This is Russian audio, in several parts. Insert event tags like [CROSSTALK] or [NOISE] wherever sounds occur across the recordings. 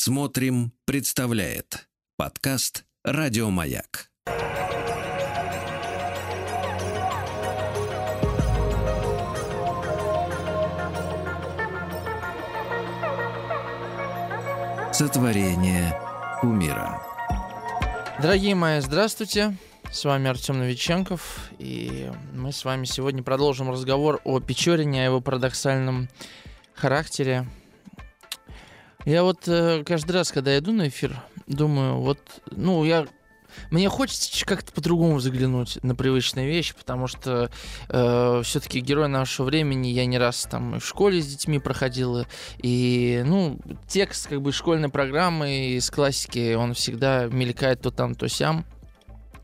Смотрим, представляет подкаст Радиомаяк. Сотворение умира. Дорогие мои, здравствуйте. С вами Артем Новиченков, и мы с вами сегодня продолжим разговор о Печорине, о его парадоксальном характере. Я вот э, каждый раз, когда иду на эфир, думаю, вот, ну, я мне хочется как-то по-другому взглянуть на привычные вещи, потому что э, все-таки герой нашего времени я не раз там в школе с детьми проходил, и ну текст как бы школьной программы из классики, он всегда мелькает то там, то сям.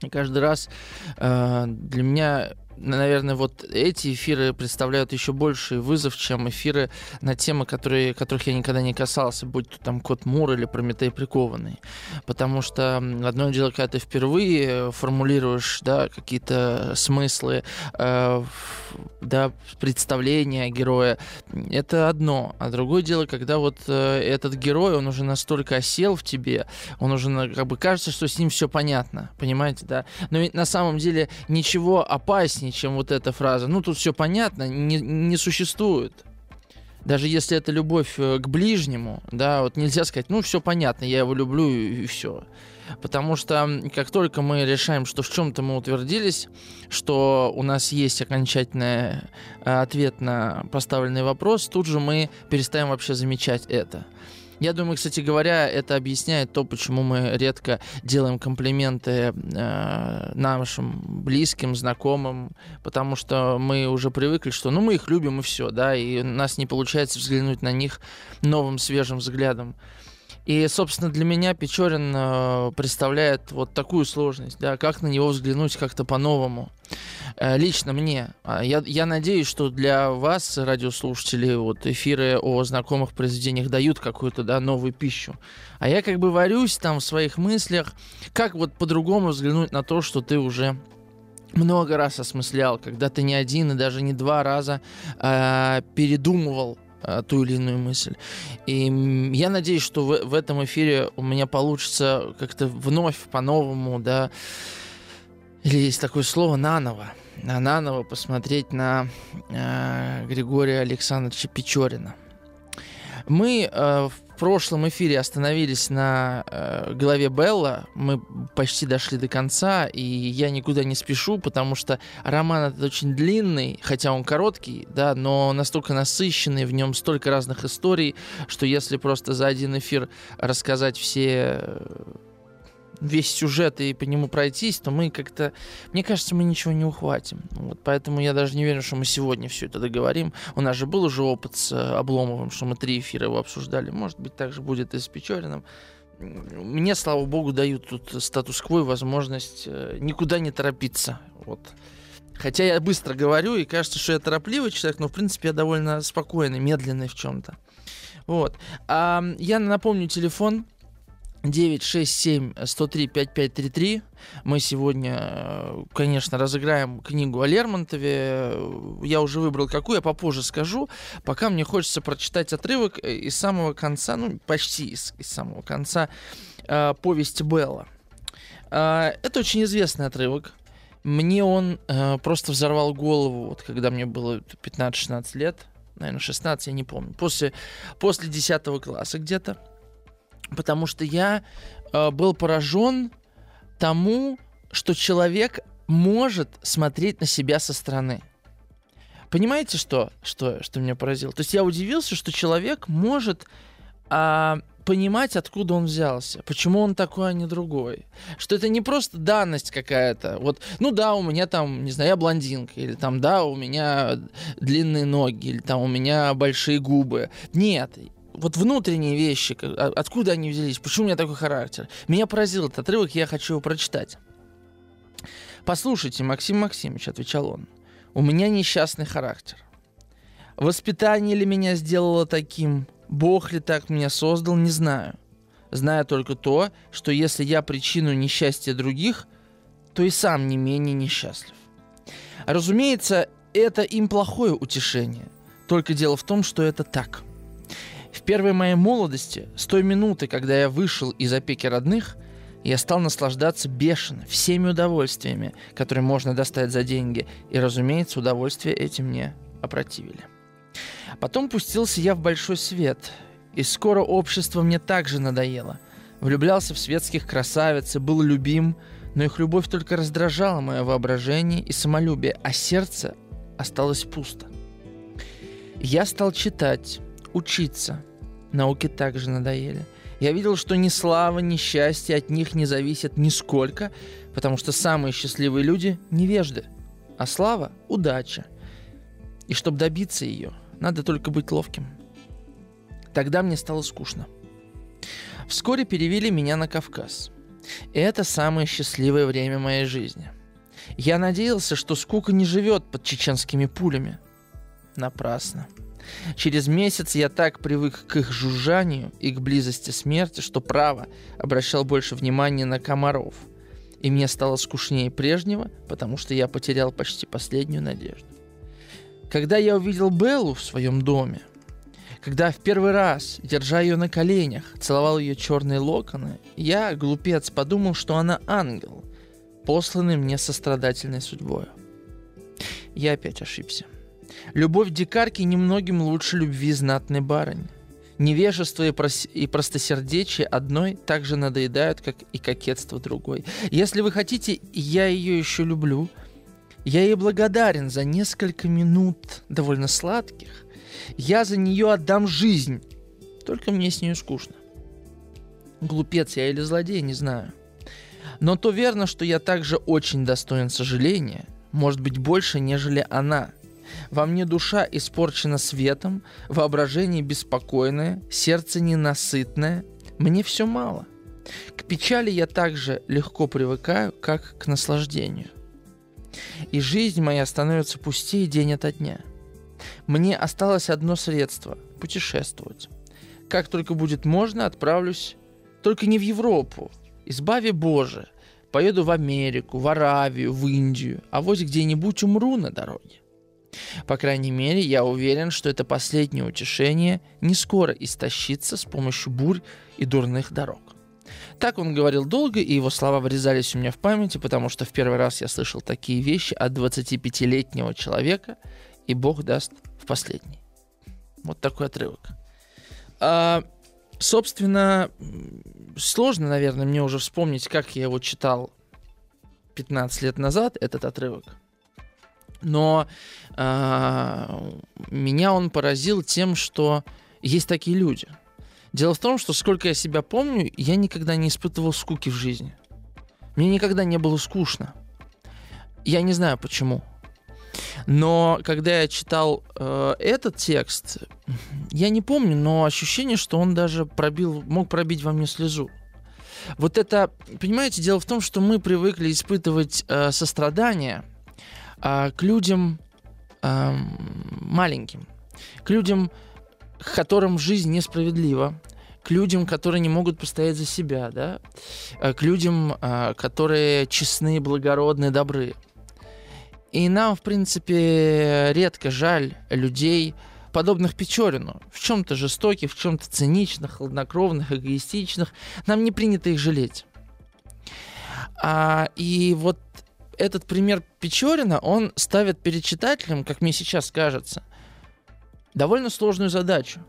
И каждый раз э, для меня наверное, вот эти эфиры представляют еще больший вызов, чем эфиры на темы, которые, которых я никогда не касался, будь то там Кот Мур или Прометей Прикованный. Потому что одно дело, когда ты впервые формулируешь да, какие-то смыслы, э, да, представления героя, это одно. А другое дело, когда вот э, этот герой, он уже настолько осел в тебе, он уже как бы кажется, что с ним все понятно, понимаете, да? Но ведь на самом деле ничего опаснее интереснее, чем вот эта фраза. Ну, тут все понятно, не, не существует. Даже если это любовь э, к ближнему, да, вот нельзя сказать, ну, все понятно, я его люблю и, и все. Потому что как только мы решаем, что в чем-то мы утвердились, что у нас есть окончательный э, ответ на поставленный вопрос, тут же мы перестаем вообще замечать это. Я думаю, кстати говоря, это объясняет то, почему мы редко делаем комплименты э, нашим близким, знакомым, потому что мы уже привыкли, что ну мы их любим и все, да, и у нас не получается взглянуть на них новым свежим взглядом. И, собственно, для меня Печорин э, представляет вот такую сложность, да, как на него взглянуть как-то по-новому. Э, лично мне. А я, я надеюсь, что для вас, радиослушателей, вот эфиры о знакомых произведениях дают какую-то, да, новую пищу. А я как бы варюсь там в своих мыслях, как вот по-другому взглянуть на то, что ты уже много раз осмыслял, когда ты не один и даже не два раза э, передумывал ту или иную мысль. И я надеюсь, что в, в этом эфире у меня получится как-то вновь по-новому, да, или есть такое слово наново, на наново посмотреть на э, Григория Александровича Печорина. Мы э, в прошлом эфире остановились на э, голове Белла. Мы почти дошли до конца, и я никуда не спешу, потому что роман этот очень длинный, хотя он короткий, да, но настолько насыщенный, в нем столько разных историй, что если просто за один эфир рассказать все весь сюжет и по нему пройтись, то мы как-то, мне кажется, мы ничего не ухватим. Вот, поэтому я даже не верю, что мы сегодня все это договорим. У нас же был уже опыт с э, Обломовым, что мы три эфира его обсуждали. Может быть, так же будет и с Печориным. Мне, слава богу, дают тут статус-кво и возможность э, никуда не торопиться. Вот. Хотя я быстро говорю, и кажется, что я торопливый человек, но, в принципе, я довольно спокойный, медленный в чем-то. Вот. А, я напомню телефон 967-103-5533. Мы сегодня, э, конечно, разыграем книгу о Лермонтове. Я уже выбрал какую, я попозже скажу. Пока мне хочется прочитать отрывок из самого конца, ну, почти из, из самого конца э, повести Белла. Э, это очень известный отрывок. Мне он э, просто взорвал голову, вот когда мне было 15-16 лет, наверное, 16, я не помню, после, после 10 класса где-то потому что я э, был поражен тому, что человек может смотреть на себя со стороны. Понимаете, что, что, что меня поразило? То есть я удивился, что человек может а, понимать, откуда он взялся, почему он такой, а не другой. Что это не просто данность какая-то. Вот, ну да, у меня там, не знаю, я блондинка, или там, да, у меня длинные ноги, или там у меня большие губы. Нет, вот внутренние вещи, а, откуда они взялись, почему у меня такой характер. Меня поразил этот отрывок, я хочу его прочитать. «Послушайте, Максим Максимович», — отвечал он, — «у меня несчастный характер. Воспитание ли меня сделало таким, Бог ли так меня создал, не знаю. Знаю только то, что если я причину несчастья других, то и сам не менее несчастлив. Разумеется, это им плохое утешение. Только дело в том, что это так. Первой моей молодости, с той минуты, когда я вышел из опеки родных, я стал наслаждаться бешено всеми удовольствиями, которые можно достать за деньги, и, разумеется, удовольствия эти мне опротивили. Потом пустился я в большой свет, и скоро общество мне также надоело. Влюблялся в светских красавиц и был любим, но их любовь только раздражала мое воображение и самолюбие, а сердце осталось пусто. Я стал читать, учиться. Науки также надоели. Я видел, что ни слава, ни счастье от них не зависят нисколько, потому что самые счастливые люди – невежды, а слава – удача. И чтобы добиться ее, надо только быть ловким. Тогда мне стало скучно. Вскоре перевели меня на Кавказ. И это самое счастливое время моей жизни. Я надеялся, что скука не живет под чеченскими пулями. Напрасно. Через месяц я так привык к их жужжанию и к близости смерти, что право обращал больше внимания на комаров. И мне стало скучнее прежнего, потому что я потерял почти последнюю надежду. Когда я увидел Беллу в своем доме, когда в первый раз, держа ее на коленях, целовал ее черные локоны, я, глупец, подумал, что она ангел, посланный мне сострадательной судьбой. Я опять ошибся. Любовь дикарки немногим лучше любви знатной барыни. Невежество и, прос... и простосердечие одной так же надоедают, как и кокетство другой. Если вы хотите, я ее еще люблю. Я ей благодарен за несколько минут довольно сладких. Я за нее отдам жизнь. Только мне с ней скучно. Глупец я или злодей, не знаю. Но то верно, что я также очень достоин сожаления, может быть больше, нежели она – во мне душа испорчена светом, воображение беспокойное, сердце ненасытное. Мне все мало. К печали я так же легко привыкаю, как к наслаждению. И жизнь моя становится пустее день ото дня. Мне осталось одно средство – путешествовать. Как только будет можно, отправлюсь, только не в Европу. Избави Боже, поеду в Америку, в Аравию, в Индию, а вот где-нибудь умру на дороге. По крайней мере, я уверен, что это последнее утешение не скоро истощится с помощью бурь и дурных дорог. Так он говорил долго, и его слова врезались у меня в памяти, потому что в первый раз я слышал такие вещи от 25-летнего человека, и Бог даст в последний. Вот такой отрывок. А, собственно, сложно, наверное, мне уже вспомнить, как я его читал 15 лет назад, этот отрывок но э, меня он поразил тем, что есть такие люди. Дело в том, что сколько я себя помню, я никогда не испытывал скуки в жизни. Мне никогда не было скучно. Я не знаю почему. Но когда я читал э, этот текст, я не помню, но ощущение, что он даже пробил, мог пробить во мне слезу. Вот это, понимаете, дело в том, что мы привыкли испытывать э, сострадание а, к людям а, маленьким, к людям, которым жизнь несправедлива, к людям, которые не могут постоять за себя, да, а, к людям, а, которые честны, благородны, добры. И нам, в принципе, редко жаль людей, подобных Печорину, в чем-то жестоких, в чем-то циничных, хладнокровных, эгоистичных. Нам не принято их жалеть. А, и вот этот пример Печорина, он ставит перед читателем, как мне сейчас кажется, довольно сложную задачу.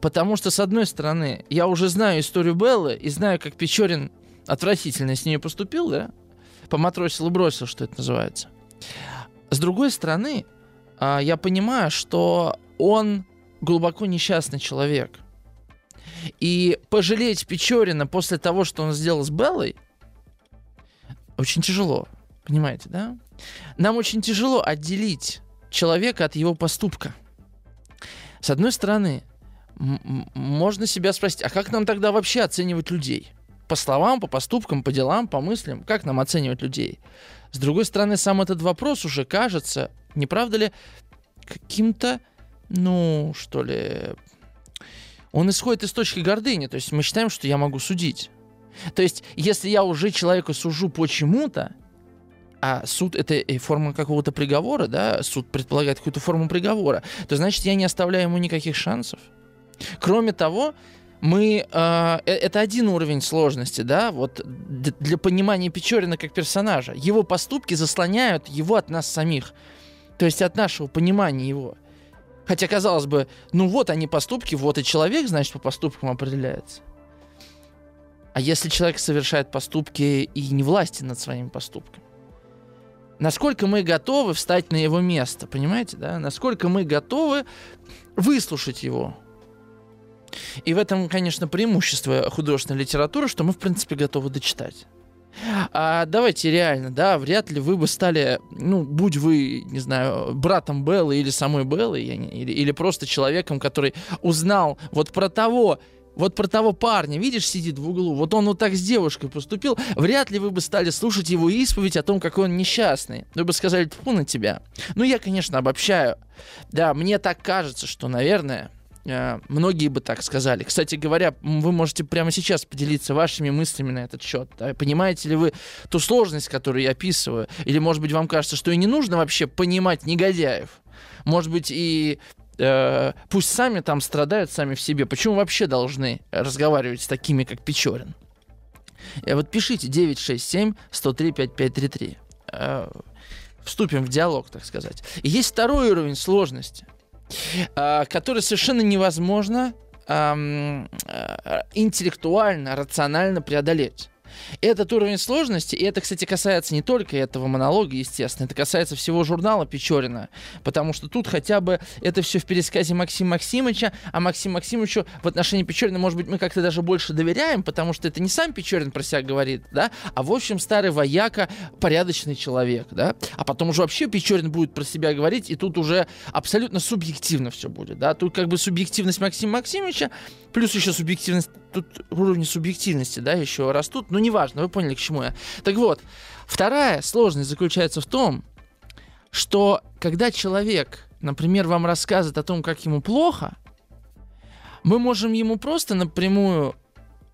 Потому что, с одной стороны, я уже знаю историю Беллы и знаю, как Печорин отвратительно с ней поступил, да? Поматросил и бросил, что это называется. С другой стороны, а, я понимаю, что он глубоко несчастный человек. И пожалеть Печорина после того, что он сделал с Беллой, очень тяжело. Понимаете, да? Нам очень тяжело отделить человека от его поступка. С одной стороны, можно себя спросить, а как нам тогда вообще оценивать людей? По словам, по поступкам, по делам, по мыслям, как нам оценивать людей? С другой стороны, сам этот вопрос уже кажется, не правда ли, каким-то, ну, что ли, он исходит из точки гордыни. То есть мы считаем, что я могу судить. То есть, если я уже человека сужу почему-то, а суд это форма какого-то приговора, да, суд предполагает какую-то форму приговора, то значит я не оставляю ему никаких шансов. Кроме того, мы э, э это один уровень сложности, да, вот для понимания Печорина как персонажа. Его поступки заслоняют его от нас самих, то есть от нашего понимания его. Хотя казалось бы, ну вот они поступки, вот и человек, значит, по поступкам определяется. А если человек совершает поступки и не власти над своими поступками? Насколько мы готовы встать на его место, понимаете, да? Насколько мы готовы выслушать его? И в этом, конечно, преимущество художественной литературы, что мы, в принципе, готовы дочитать. А давайте реально, да, вряд ли вы бы стали, ну, будь вы, не знаю, братом Беллы или самой Беллы, или, или просто человеком, который узнал вот про того, вот про того парня, видишь, сидит в углу, вот он вот так с девушкой поступил, вряд ли вы бы стали слушать его исповедь о том, какой он несчастный. Вы бы сказали, тьфу на тебя. Ну, я, конечно, обобщаю. Да, мне так кажется, что, наверное, э, многие бы так сказали. Кстати говоря, вы можете прямо сейчас поделиться вашими мыслями на этот счет. Понимаете ли вы ту сложность, которую я описываю? Или, может быть, вам кажется, что и не нужно вообще понимать негодяев? Может быть, и э, пусть сами там страдают сами в себе. Почему вообще должны разговаривать с такими, как Печорин? И вот пишите 967 103 5533. Э, вступим в диалог, так сказать. И есть второй уровень сложности, э, который совершенно невозможно э, интеллектуально, рационально преодолеть. Этот уровень сложности, и это, кстати, касается не только этого монолога, естественно, это касается всего журнала Печорина, потому что тут хотя бы это все в пересказе Максима Максимовича, а Максим Максимовичу в отношении Печорина, может быть, мы как-то даже больше доверяем, потому что это не сам Печорин про себя говорит, да, а в общем старый вояка, порядочный человек, да, а потом уже вообще Печорин будет про себя говорить, и тут уже абсолютно субъективно все будет, да, тут как бы субъективность Максима Максимовича, плюс еще субъективность, тут уровни субъективности, да, еще растут, но неважно, вы поняли, к чему я. Так вот, вторая сложность заключается в том, что когда человек, например, вам рассказывает о том, как ему плохо, мы можем ему просто напрямую,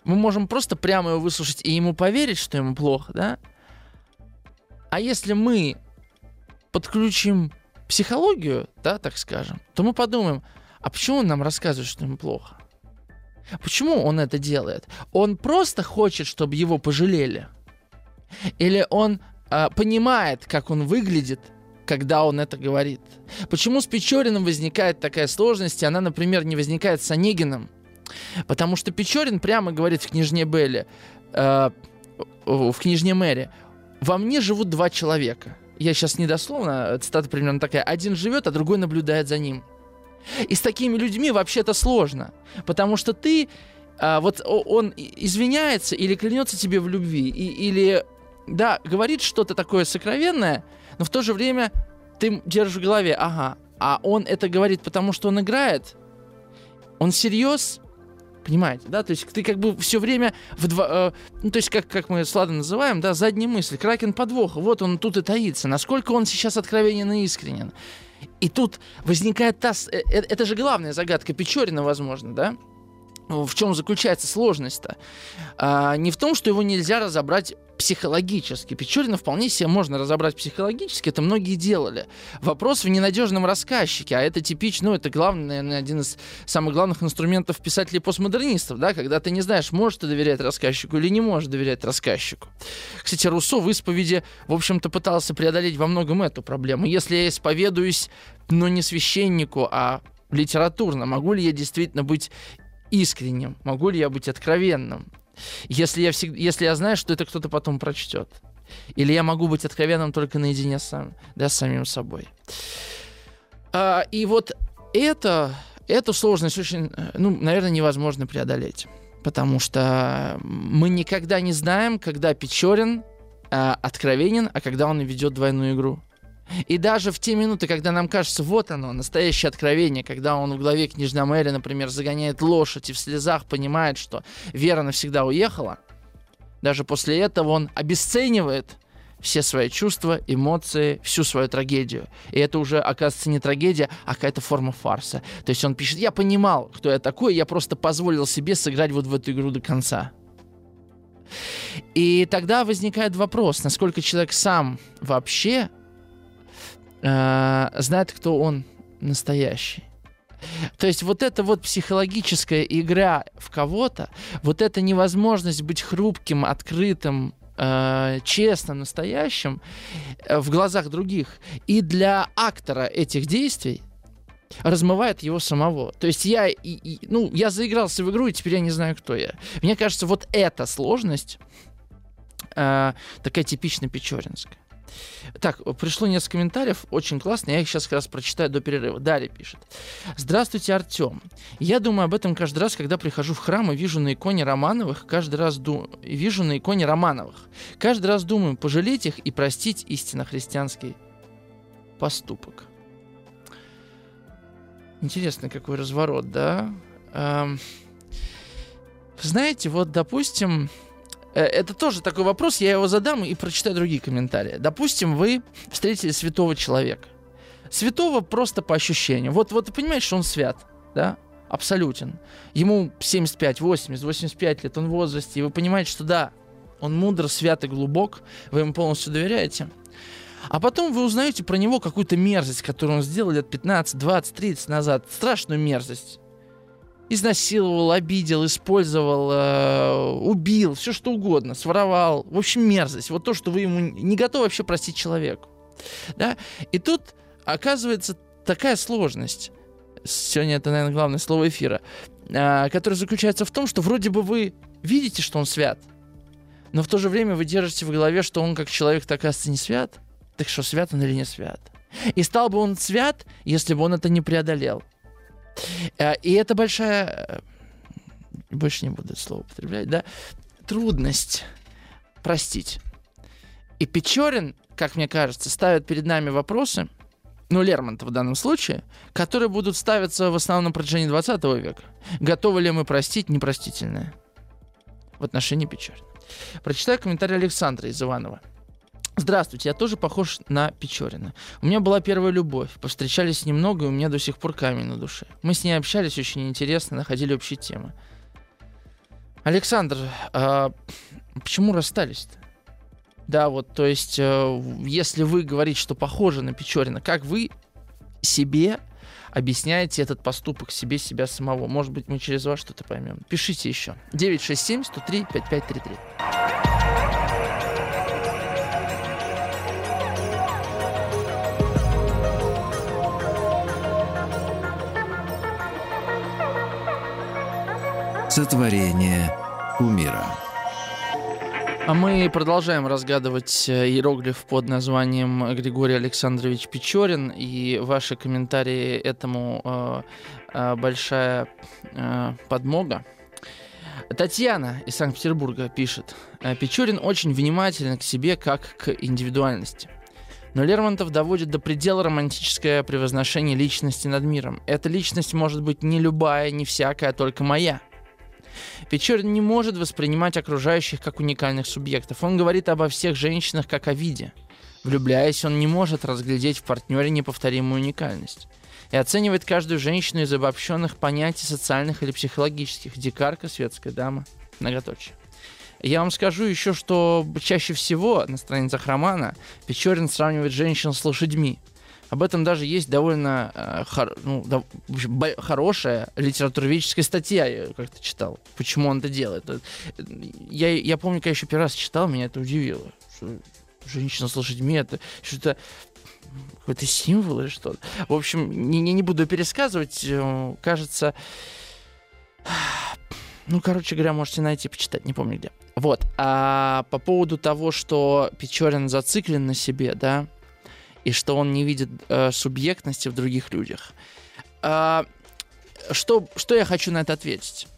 мы можем просто прямо его выслушать и ему поверить, что ему плохо, да? А если мы подключим психологию, да, так скажем, то мы подумаем, а почему он нам рассказывает, что ему плохо? Почему он это делает? Он просто хочет, чтобы его пожалели? Или он э, понимает, как он выглядит, когда он это говорит? Почему с Печориным возникает такая сложность, и она, например, не возникает с Онегиным? Потому что Печорин прямо говорит в книжне Белли, э, в книжне Мэри, во мне живут два человека. Я сейчас недословно, цитата примерно такая. Один живет, а другой наблюдает за ним. И с такими людьми вообще-то сложно, потому что ты, а, вот он извиняется или клянется тебе в любви, и, или, да, говорит что-то такое сокровенное, но в то же время ты держишь в голове, ага, а он это говорит, потому что он играет, он серьез, понимаете, да, то есть ты как бы все время в два, э, ну, то есть как, как мы с Ладой называем, да, задние мысли, кракен подвоха, вот он тут и таится, насколько он сейчас откровенен и искренен. И тут возникает та... Э, э, это же главная загадка Печорина, возможно, да? В чем заключается сложность-то? А, не в том, что его нельзя разобрать психологически. Печорина вполне себе можно разобрать психологически, это многие делали. Вопрос в ненадежном рассказчике, а это типично, ну, это главный, наверное, один из самых главных инструментов писателей-постмодернистов, да, когда ты не знаешь, можешь ты доверять рассказчику или не можешь доверять рассказчику. Кстати, Руссо в исповеди, в общем-то, пытался преодолеть во многом эту проблему. Если я исповедуюсь, но не священнику, а литературно, могу ли я действительно быть искренним? Могу ли я быть откровенным? Если я, всегда, если я знаю, что это кто-то потом прочтет. Или я могу быть откровенным только наедине сам, да, с самим собой. А, и вот это, эту сложность очень, ну, наверное, невозможно преодолеть. Потому что мы никогда не знаем, когда Печорин а, откровенен, а когда он ведет двойную игру. И даже в те минуты, когда нам кажется, вот оно, настоящее откровение, когда он в главе княжна Мэри, например, загоняет лошадь и в слезах понимает, что Вера навсегда уехала, даже после этого он обесценивает все свои чувства, эмоции, всю свою трагедию. И это уже, оказывается, не трагедия, а какая-то форма фарса. То есть он пишет, я понимал, кто я такой, я просто позволил себе сыграть вот в эту игру до конца. И тогда возникает вопрос, насколько человек сам вообще э, знает, кто он настоящий. То есть вот эта вот психологическая игра в кого-то, вот эта невозможность быть хрупким, открытым, э, честным, настоящим э, в глазах других. И для актора этих действий размывает его самого. То есть я, и, и, ну, я заигрался в игру, и теперь я не знаю, кто я. Мне кажется, вот эта сложность э, такая типично печоринская. Так, пришло несколько комментариев, очень классно, я их сейчас как раз прочитаю до перерыва. Дарья пишет. Здравствуйте, Артем. Я думаю об этом каждый раз, когда прихожу в храм и вижу на иконе Романовых, каждый раз ду... вижу на иконе Романовых. Каждый раз думаю, пожалеть их и простить истинно христианский поступок. Интересный какой разворот, да? Эм... Знаете, вот, допустим, это тоже такой вопрос, я его задам и прочитаю другие комментарии. Допустим, вы встретили святого человека. Святого просто по ощущению. Вот, вот ты понимаешь, что он свят, да? Абсолютен. Ему 75, 80, 85 лет, он в возрасте, и вы понимаете, что да, он мудр, свят и глубок, вы ему полностью доверяете. А потом вы узнаете про него какую-то мерзость, которую он сделал лет 15, 20, 30 назад. Страшную мерзость изнасиловал, обидел, использовал, э, убил, все что угодно, своровал. В общем, мерзость. Вот то, что вы ему не готовы вообще простить человеку. Да? И тут оказывается такая сложность. Сегодня это, наверное, главное слово эфира. Э, которое заключается в том, что вроде бы вы видите, что он свят, но в то же время вы держите в голове, что он как человек, так оказывается, не свят. Так что, свят он или не свят? И стал бы он свят, если бы он это не преодолел. Э, и это большая, э, больше не буду это слово употреблять, да, трудность простить. И Печорин, как мне кажется, ставит перед нами вопросы, ну, Лермонтов в данном случае, которые будут ставиться в основном протяжении 20 века. Готовы ли мы простить непростительное в отношении Печорина? Прочитаю комментарий Александра из Иванова. Здравствуйте, я тоже похож на Печорина. У меня была первая любовь. Повстречались немного, и у меня до сих пор камень на душе. Мы с ней общались очень интересно, находили общие темы. Александр, а почему расстались-то? Да, вот, то есть, э, если вы говорите, что похоже на Печорина, как вы себе объясняете этот поступок себе, себя самого? Может быть, мы через вас что-то поймем. Пишите еще. 967 103 5533. Сотворение кумира. А мы продолжаем разгадывать э, иероглиф под названием Григорий Александрович Печорин. И ваши комментарии этому э, э, большая э, подмога. Татьяна из Санкт-Петербурга пишет. «Э, Печорин очень внимателен к себе как к индивидуальности. Но Лермонтов доводит до предела романтическое превозношение личности над миром. Эта личность может быть не любая, не всякая, а только моя – Печорин не может воспринимать окружающих как уникальных субъектов. Он говорит обо всех женщинах как о виде. Влюбляясь, он не может разглядеть в партнере неповторимую уникальность. И оценивает каждую женщину из обобщенных понятий социальных или психологических. Дикарка, светская дама, многоточие. Я вам скажу еще, что чаще всего на страницах романа Печорин сравнивает женщин с лошадьми – об этом даже есть довольно э, хор, ну, да, хорошая литературоведческая статья, я как-то читал, почему он это делает. Я, я помню, когда еще первый раз читал, меня это удивило. Что женщина с лошадьми, это что-то какой-то символ или что-то. В общем, не, не, не буду пересказывать. Э, кажется, ну, короче говоря, можете найти, почитать, не помню где. Вот. А по поводу того, что Печорин зациклен на себе, да, и что он не видит э, субъектности в других людях. А, что, что я хочу на это ответить?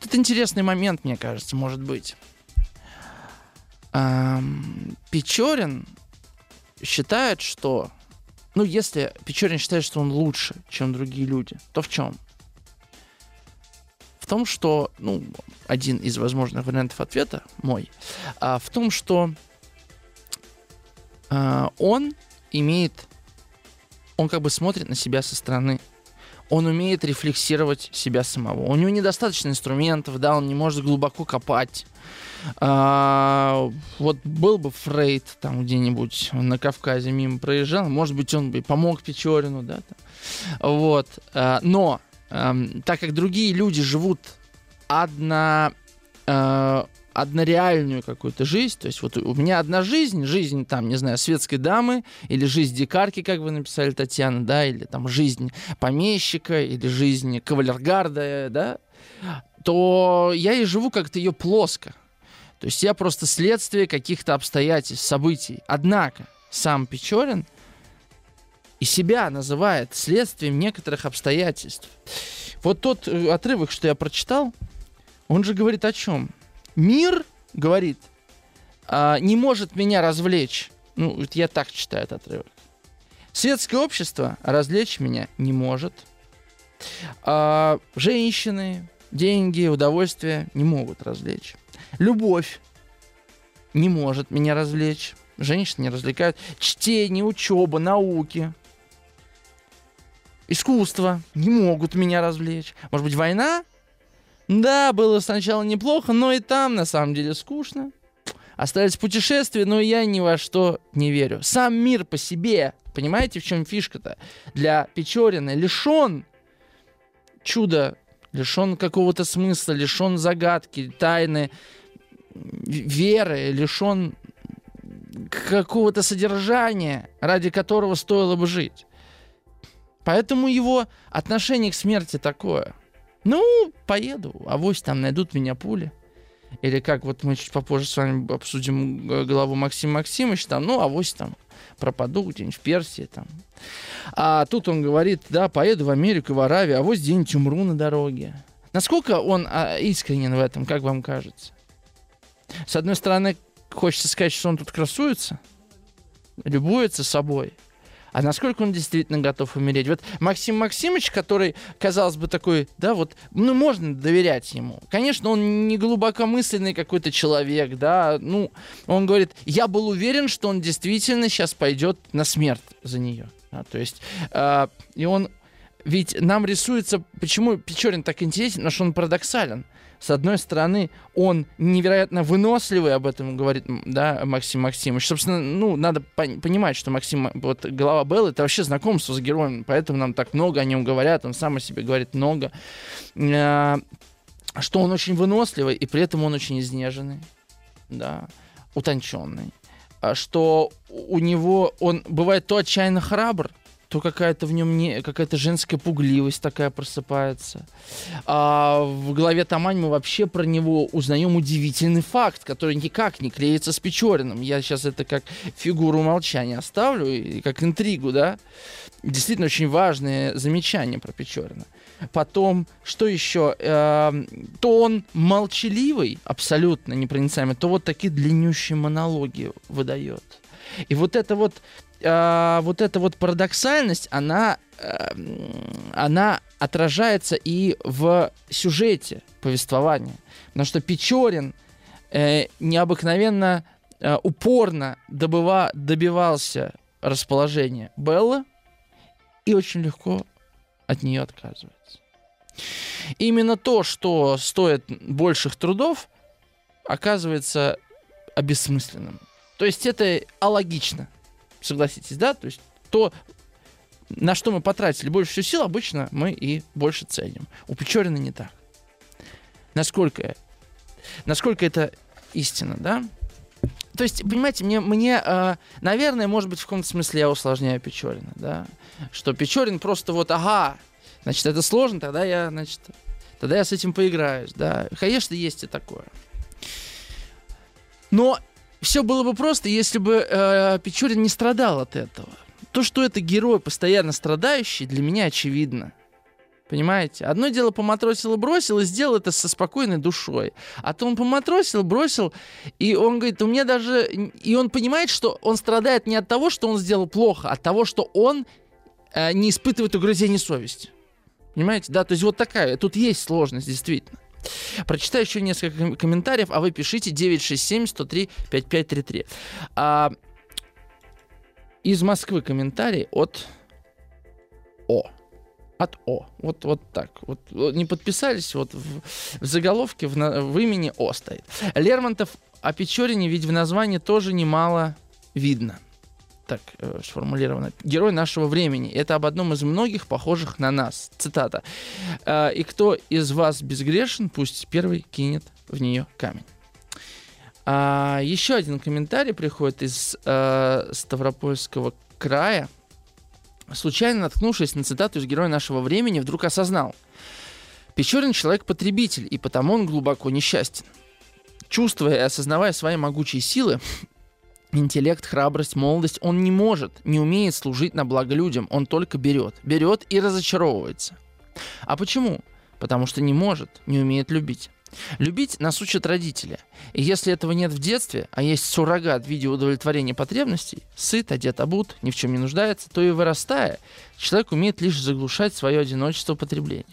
Тут интересный момент, мне кажется, может быть. А, Печорин считает, что... Ну, если Печорин считает, что он лучше, чем другие люди, то в чем? В том, что, ну, один из возможных вариантов ответа мой, а, в том, что а, он имеет... Он как бы смотрит на себя со стороны. он умеет рефлексировать себя самого. У него недостаточно инструментов, да, он не может глубоко копать. А, вот был бы Фрейд там где-нибудь на Кавказе мимо проезжал, может быть, он бы помог Печорину, да. Там. Вот. А, но а, так как другие люди живут одна а, однореальную какую-то жизнь. То есть вот у меня одна жизнь, жизнь там, не знаю, светской дамы, или жизнь дикарки, как вы написали, Татьяна, да, или там жизнь помещика, или жизнь кавалергарда, да, то я и живу как-то ее плоско. То есть я просто следствие каких-то обстоятельств, событий. Однако сам Печорин и себя называет следствием некоторых обстоятельств. Вот тот э, отрывок, что я прочитал, он же говорит о чем? Мир, говорит, а, не может меня развлечь. Ну, я так читаю этот отрывок. Светское общество развлечь меня не может. А, женщины, деньги, удовольствие не могут развлечь. Любовь не может меня развлечь. Женщины не развлекают. Чтение, учеба, науки. Искусство не могут меня развлечь. Может быть, война? Да, было сначала неплохо, но и там на самом деле скучно. Остались путешествия, но я ни во что не верю. Сам мир по себе, понимаете, в чем фишка-то? Для Печорина лишен чуда, лишен какого-то смысла, лишен загадки, тайны, веры, лишен какого-то содержания, ради которого стоило бы жить. Поэтому его отношение к смерти такое. Ну, поеду, авось там найдут меня пули. Или как вот мы чуть попозже с вами обсудим э, главу Максима Максимович, там, ну, авось там пропаду где-нибудь в Персии там. А тут он говорит, да, поеду в Америку, в Аравию, авось где-нибудь умру на дороге. Насколько он а, искренен в этом, как вам кажется? С одной стороны, хочется сказать, что он тут красуется, любуется собой. А насколько он действительно готов умереть? Вот Максим Максимович, который, казалось бы, такой, да, вот, ну, можно доверять ему. Конечно, он не глубокомысленный какой-то человек, да, ну, он говорит, я был уверен, что он действительно сейчас пойдет на смерть за нее. Да, то есть, э, и он ведь нам рисуется, почему Печорин так интересен, потому что он парадоксален. С одной стороны, он невероятно выносливый, об этом говорит да, Максим Максимович. Собственно, ну, надо понимать, что Максим, вот глава Беллы, это вообще знакомство с героем, поэтому нам так много о нем говорят, он сам о себе говорит много. А, что он очень выносливый, и при этом он очень изнеженный, да, утонченный. А что у него, он бывает то отчаянно храбр, то какая-то в нем не какая-то женская пугливость такая просыпается. А в главе Тамань мы вообще про него узнаем удивительный факт, который никак не клеится с Печориным. Я сейчас это как фигуру молчания оставлю, и как интригу, да. Действительно очень важное замечание про Печорина. Потом, что еще? Э, то он молчаливый, абсолютно непроницаемый, то вот такие длиннющие монологи выдает. И вот это вот э, вот эта вот парадоксальность, она, э, она отражается и в сюжете повествования. Потому что Печорин э, необыкновенно э, упорно добыва, добивался расположения Беллы и очень легко от нее отказывается. Именно то, что стоит больших трудов, оказывается обессмысленным. То есть это алогично. Согласитесь, да? То есть то, на что мы потратили больше всего сил, обычно мы и больше ценим. У Печорина не так. Насколько, насколько это истина, да? То есть, понимаете, мне, мне э, наверное, может быть, в каком-то смысле я усложняю Печорина, да? Что Печорин просто вот, ага, значит, это сложно, тогда я, значит, тогда я с этим поиграюсь, да? Конечно, есть и такое. Но все было бы просто, если бы э, Печорин не страдал от этого. То, что это герой, постоянно страдающий, для меня очевидно. Понимаете? Одно дело поматросил и бросил, и сделал это со спокойной душой. А то он поматросил, бросил, и он говорит, у меня даже... И он понимает, что он страдает не от того, что он сделал плохо, а от того, что он э, не испытывает угрызений совести. Понимаете? Да, то есть вот такая, тут есть сложность, действительно. Прочитаю еще несколько комментариев, а вы пишите 967-103-5533. А, из Москвы комментарий от О. от О. Вот, вот так. Вот не подписались, вот в, в заголовке в, в имени О стоит. Лермонтов о Печорине ведь в названии тоже немало видно. Так э, сформулировано. Герой нашего времени. Это об одном из многих похожих на нас. Цитата. «Э, «И кто из вас безгрешен, пусть первый кинет в нее камень». А, еще один комментарий приходит из э, Ставропольского края. Случайно наткнувшись на цитату из героя нашего времени, вдруг осознал. Печорин человек-потребитель, и потому он глубоко несчастен. Чувствуя и осознавая свои могучие силы, интеллект, храбрость, молодость, он не может, не умеет служить на благо людям, он только берет, берет и разочаровывается. А почему? Потому что не может, не умеет любить. Любить нас учат родители. И если этого нет в детстве, а есть суррогат в виде удовлетворения потребностей, сыт, одет, обут, ни в чем не нуждается, то и вырастая, человек умеет лишь заглушать свое одиночество потреблением.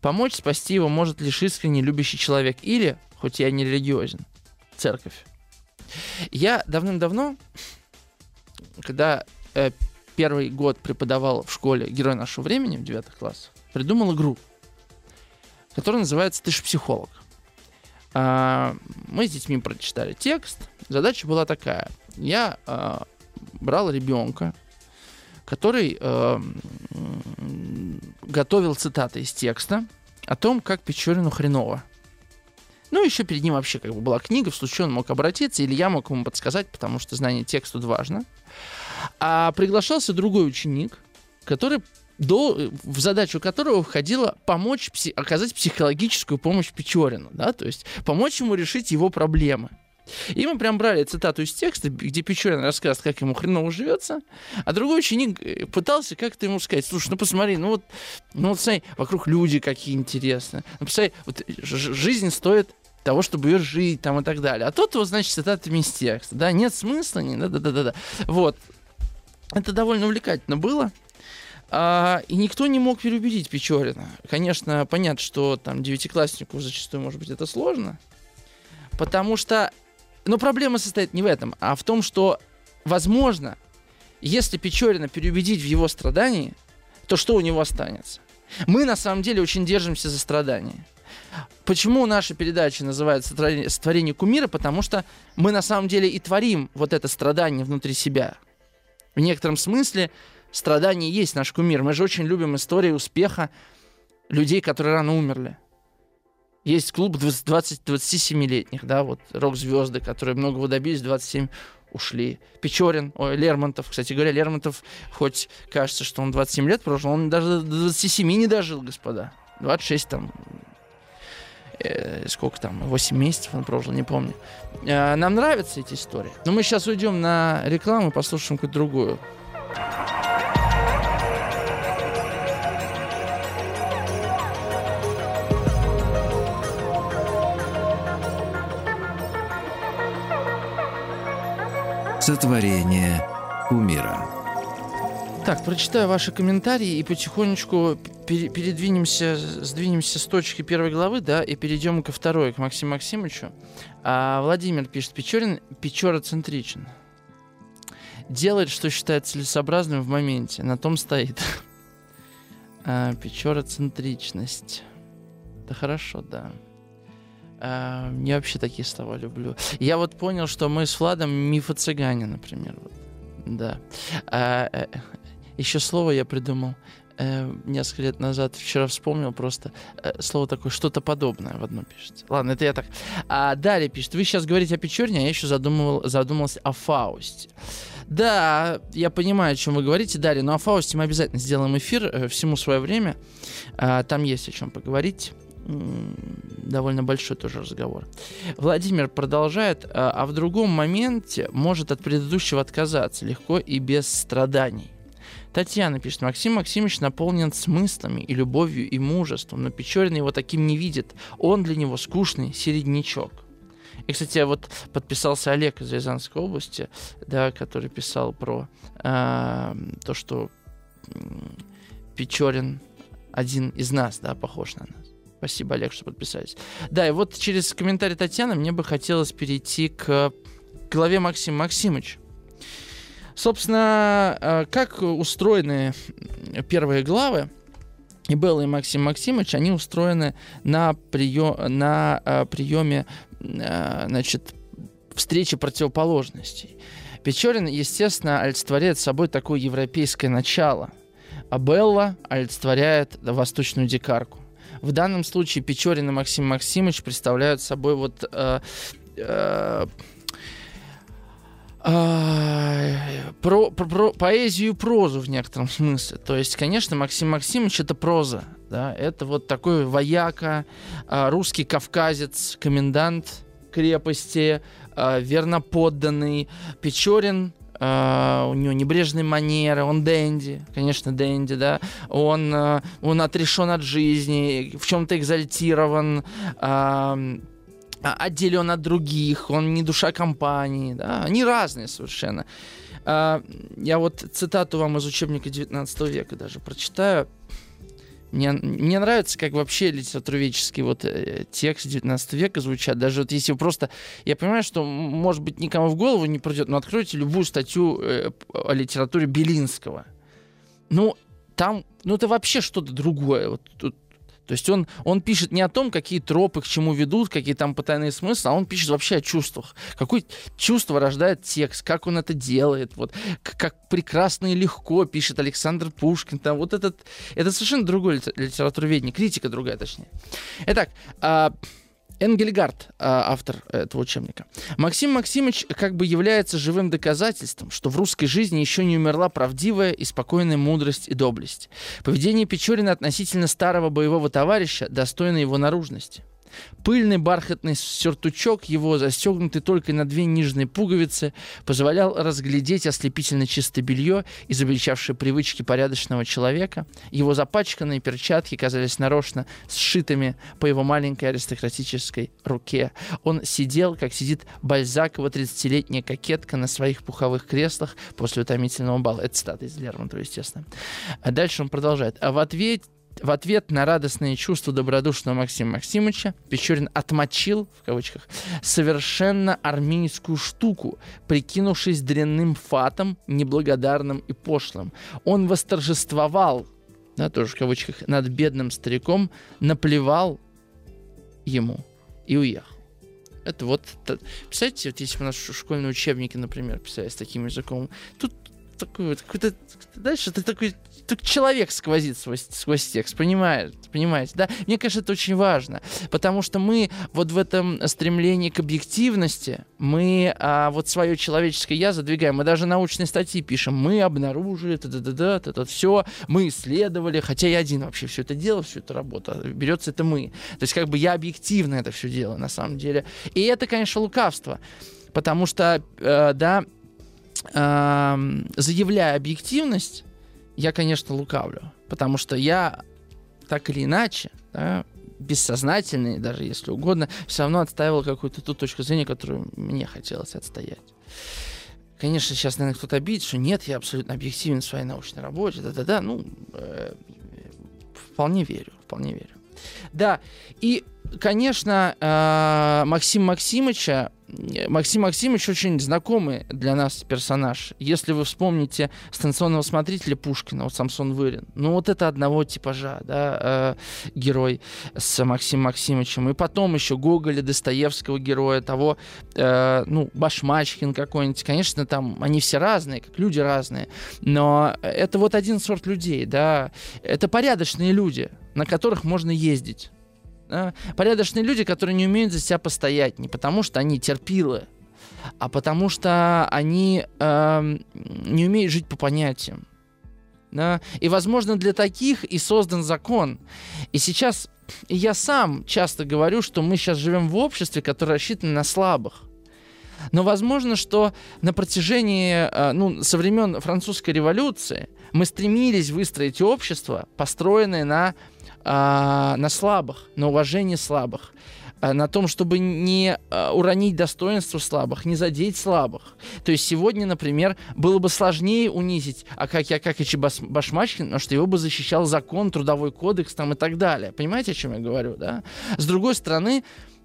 Помочь спасти его может лишь искренне любящий человек или, хоть я не религиозен, церковь. Я давным-давно, когда э, первый год преподавал в школе «Герой нашего времени» в девятых классах, придумал игру, которая называется «Ты ж психолог». А, мы с детьми прочитали текст. Задача была такая. Я а, брал ребенка, который а, готовил цитаты из текста о том, как Печорину хреново. Ну, еще перед ним вообще как бы была книга, в случае он мог обратиться, или я мог ему подсказать, потому что знание текста тут важно. А приглашался другой ученик, который до, в задачу которого входило помочь, пси, оказать психологическую помощь Печорину, да, то есть помочь ему решить его проблемы. И мы прям брали цитату из текста, где Печорин рассказывает, как ему хреново живется, а другой ученик э, пытался как-то ему сказать, слушай, ну посмотри, ну вот, ну вот смотри, вокруг люди какие интересные, ну посмотри, вот жизнь стоит того, чтобы ее жить там и так далее. А тот вот, значит, цитатами из текста, да, нет смысла, не, да-да-да-да. Вот. Это довольно увлекательно было. А, и никто не мог переубедить Печорина. Конечно, понятно, что там девятикласснику зачастую, может быть, это сложно. Потому что... Но проблема состоит не в этом, а в том, что, возможно, если Печорина переубедить в его страдании, то что у него останется? Мы, на самом деле, очень держимся за страдания. Почему наша передача называется «Сотворение кумира»? Потому что мы на самом деле и творим вот это страдание внутри себя. В некотором смысле страдание есть наш кумир. Мы же очень любим истории успеха людей, которые рано умерли. Есть клуб 20-27-летних, да, вот рок-звезды, которые многого добились, 27 ушли. Печорин, ой, Лермонтов, кстати говоря, Лермонтов, хоть кажется, что он 27 лет прожил, он даже до 27 не дожил, господа. 26 там э, сколько там, 8 месяцев он прожил, не помню. Э, нам нравятся эти истории. Но мы сейчас уйдем на рекламу, послушаем какую-то другую. Сотворение умира. Так, прочитаю ваши комментарии и потихонечку пере- передвинемся, сдвинемся с точки первой главы, да, и перейдем ко второй, к Максиму Максимовичу. А Владимир пишет, Печорин печороцентричен. Делает, что считает целесообразным в моменте. На том стоит. [LAUGHS] А, печороцентричность. Это хорошо, да. А, я вообще такие слова люблю. Я вот понял, что мы с Владом мифоцыгане, например. Вот. Да. А, э, еще слово я придумал э, несколько лет назад, вчера вспомнил просто э, слово такое, что-то подобное в одном пишется. Ладно, это я так. А далее пишет, вы сейчас говорите о Печорне, а я еще задумывал, задумался о Фаусте. Да, я понимаю, о чем вы говорите, Дарья, но о Фаусте мы обязательно сделаем эфир, э, всему свое время. Э, там есть о чем поговорить довольно большой тоже разговор. Владимир продолжает, а, а в другом моменте может от предыдущего отказаться легко и без страданий. Татьяна пишет, Максим Максимович наполнен смыслами и любовью и мужеством, но Печорин его таким не видит. Он для него скучный середнячок. И, кстати, вот подписался Олег из Рязанской области, да, который писал про э, то, что э, Печорин один из нас, да, похож на нас. Спасибо, Олег, что подписались. Да, и вот через комментарий Татьяны мне бы хотелось перейти к главе Максима Максимовича. Собственно, э, как устроены первые главы, и Белла и Максим Максимович, они устроены на, прием, на э, приеме э, значит, встречи противоположностей. Печорин, естественно, олицетворяет собой такое европейское начало, а Белла олицетворяет восточную дикарку. В данном случае Печорин и Максим Максимович представляют собой вот э, э, про, про, про поэзию и прозу в некотором смысле. То есть, конечно, Максим Максимович это проза. Да? Это вот такой вояка, а, русский кавказец, комендант крепости, а, верноподданный. Печорин Uh, у него небрежные манеры, он дэнди, конечно, дэнди, да, он, uh, он отрешен от жизни, в чем-то экзальтирован, uh, а, отделен от других, он не душа компании, да, они разные совершенно. А, я вот цитату вам из учебника 19 века даже прочитаю. Мне, мне нравится, как вообще литературоведческий вот э, текст 19 века звучат. Даже вот если просто... Я понимаю, что, может быть, никому в голову не придет, но откройте любую статью э, о литературе Белинского. Ну, там, ну это вообще что-то другое. Вот тут то есть он, он пишет не о том, какие тропы к чему ведут, какие там потайные смыслы, а он пишет вообще о чувствах. Какое чувство рождает текст, как он это делает, вот, как прекрасно и легко пишет Александр Пушкин. Там, вот этот, это совершенно другой литературоведение, критика другая, точнее. Итак, а, Энгельгард, а, автор этого учебника. Максим Максимович как бы является живым доказательством, что в русской жизни еще не умерла правдивая и спокойная мудрость и доблесть. Поведение Печорина относительно старого боевого товарища достойно его наружности. Пыльный бархатный сюртучок его, застегнутый только на две нижние пуговицы, позволял разглядеть ослепительно чистое белье, изобличавшее привычки порядочного человека. Его запачканные перчатки казались нарочно сшитыми по его маленькой аристократической руке. Он сидел, как сидит Бальзакова 30-летняя кокетка на своих пуховых креслах после утомительного бала. Это цитата из Лермонтова, естественно. А дальше он продолжает. А в ответ в ответ на радостные чувства добродушного Максима Максимовича Печорин отмочил, в кавычках, совершенно армейскую штуку, прикинувшись дрянным фатом, неблагодарным и пошлым. Он восторжествовал, да, тоже в кавычках, над бедным стариком, наплевал ему и уехал. Это вот, представляете, вот если бы наши школьные учебники, например, писали с таким языком, тут такой вот какой-то, дальше ты такой так человек сквозит сквозь, сквозь текст, понимаете, понимаете, да? Мне кажется, это очень важно, потому что мы вот в этом стремлении к объективности, мы а, вот свое человеческое я задвигаем, мы даже научные статьи пишем, мы обнаружили, это, да, да, да, это все, мы исследовали, хотя я один вообще все это делал, всю эту работу, берется это мы. То есть как бы я объективно это все делаю на самом деле. И это, конечно, лукавство, потому что, э, да, заявляя объективность, я, конечно, лукавлю, потому что я так или иначе, да, бессознательный, даже если угодно, все равно отстаивал какую-то ту точку зрения, которую мне хотелось отстоять. Конечно, сейчас, наверное, кто-то обидит, что нет, я абсолютно объективен в своей научной работе, да-да-да, ну, э, вполне верю, вполне верю. Да, и, конечно, э, Максим Максимовича Максим Максимович очень знакомый для нас персонаж. Если вы вспомните станционного смотрителя Пушкина, вот Самсон Вырин, ну вот это одного типажа, да, э, герой с Максимом Максимовичем. И потом еще Гоголя, Достоевского героя, того, э, ну, Башмачкин какой-нибудь. Конечно, там они все разные, как люди разные, но это вот один сорт людей, да. Это порядочные люди, на которых можно ездить. Да? Порядочные люди, которые не умеют за себя постоять, не потому что они терпилы, а потому что они э, не умеют жить по понятиям. Да? И, возможно, для таких и создан закон. И сейчас я сам часто говорю, что мы сейчас живем в обществе, которое рассчитано на слабых. Но возможно, что на протяжении, э, ну, со времен французской революции мы стремились выстроить общество, построенное на а, на слабых, на уважение слабых, а, на том, чтобы не а, уронить достоинство слабых, не задеть слабых. То есть сегодня, например, было бы сложнее унизить Акаки Акакича Башмачкина, потому что его бы защищал закон, трудовой кодекс там и так далее. Понимаете, о чем я говорю, да? С другой стороны,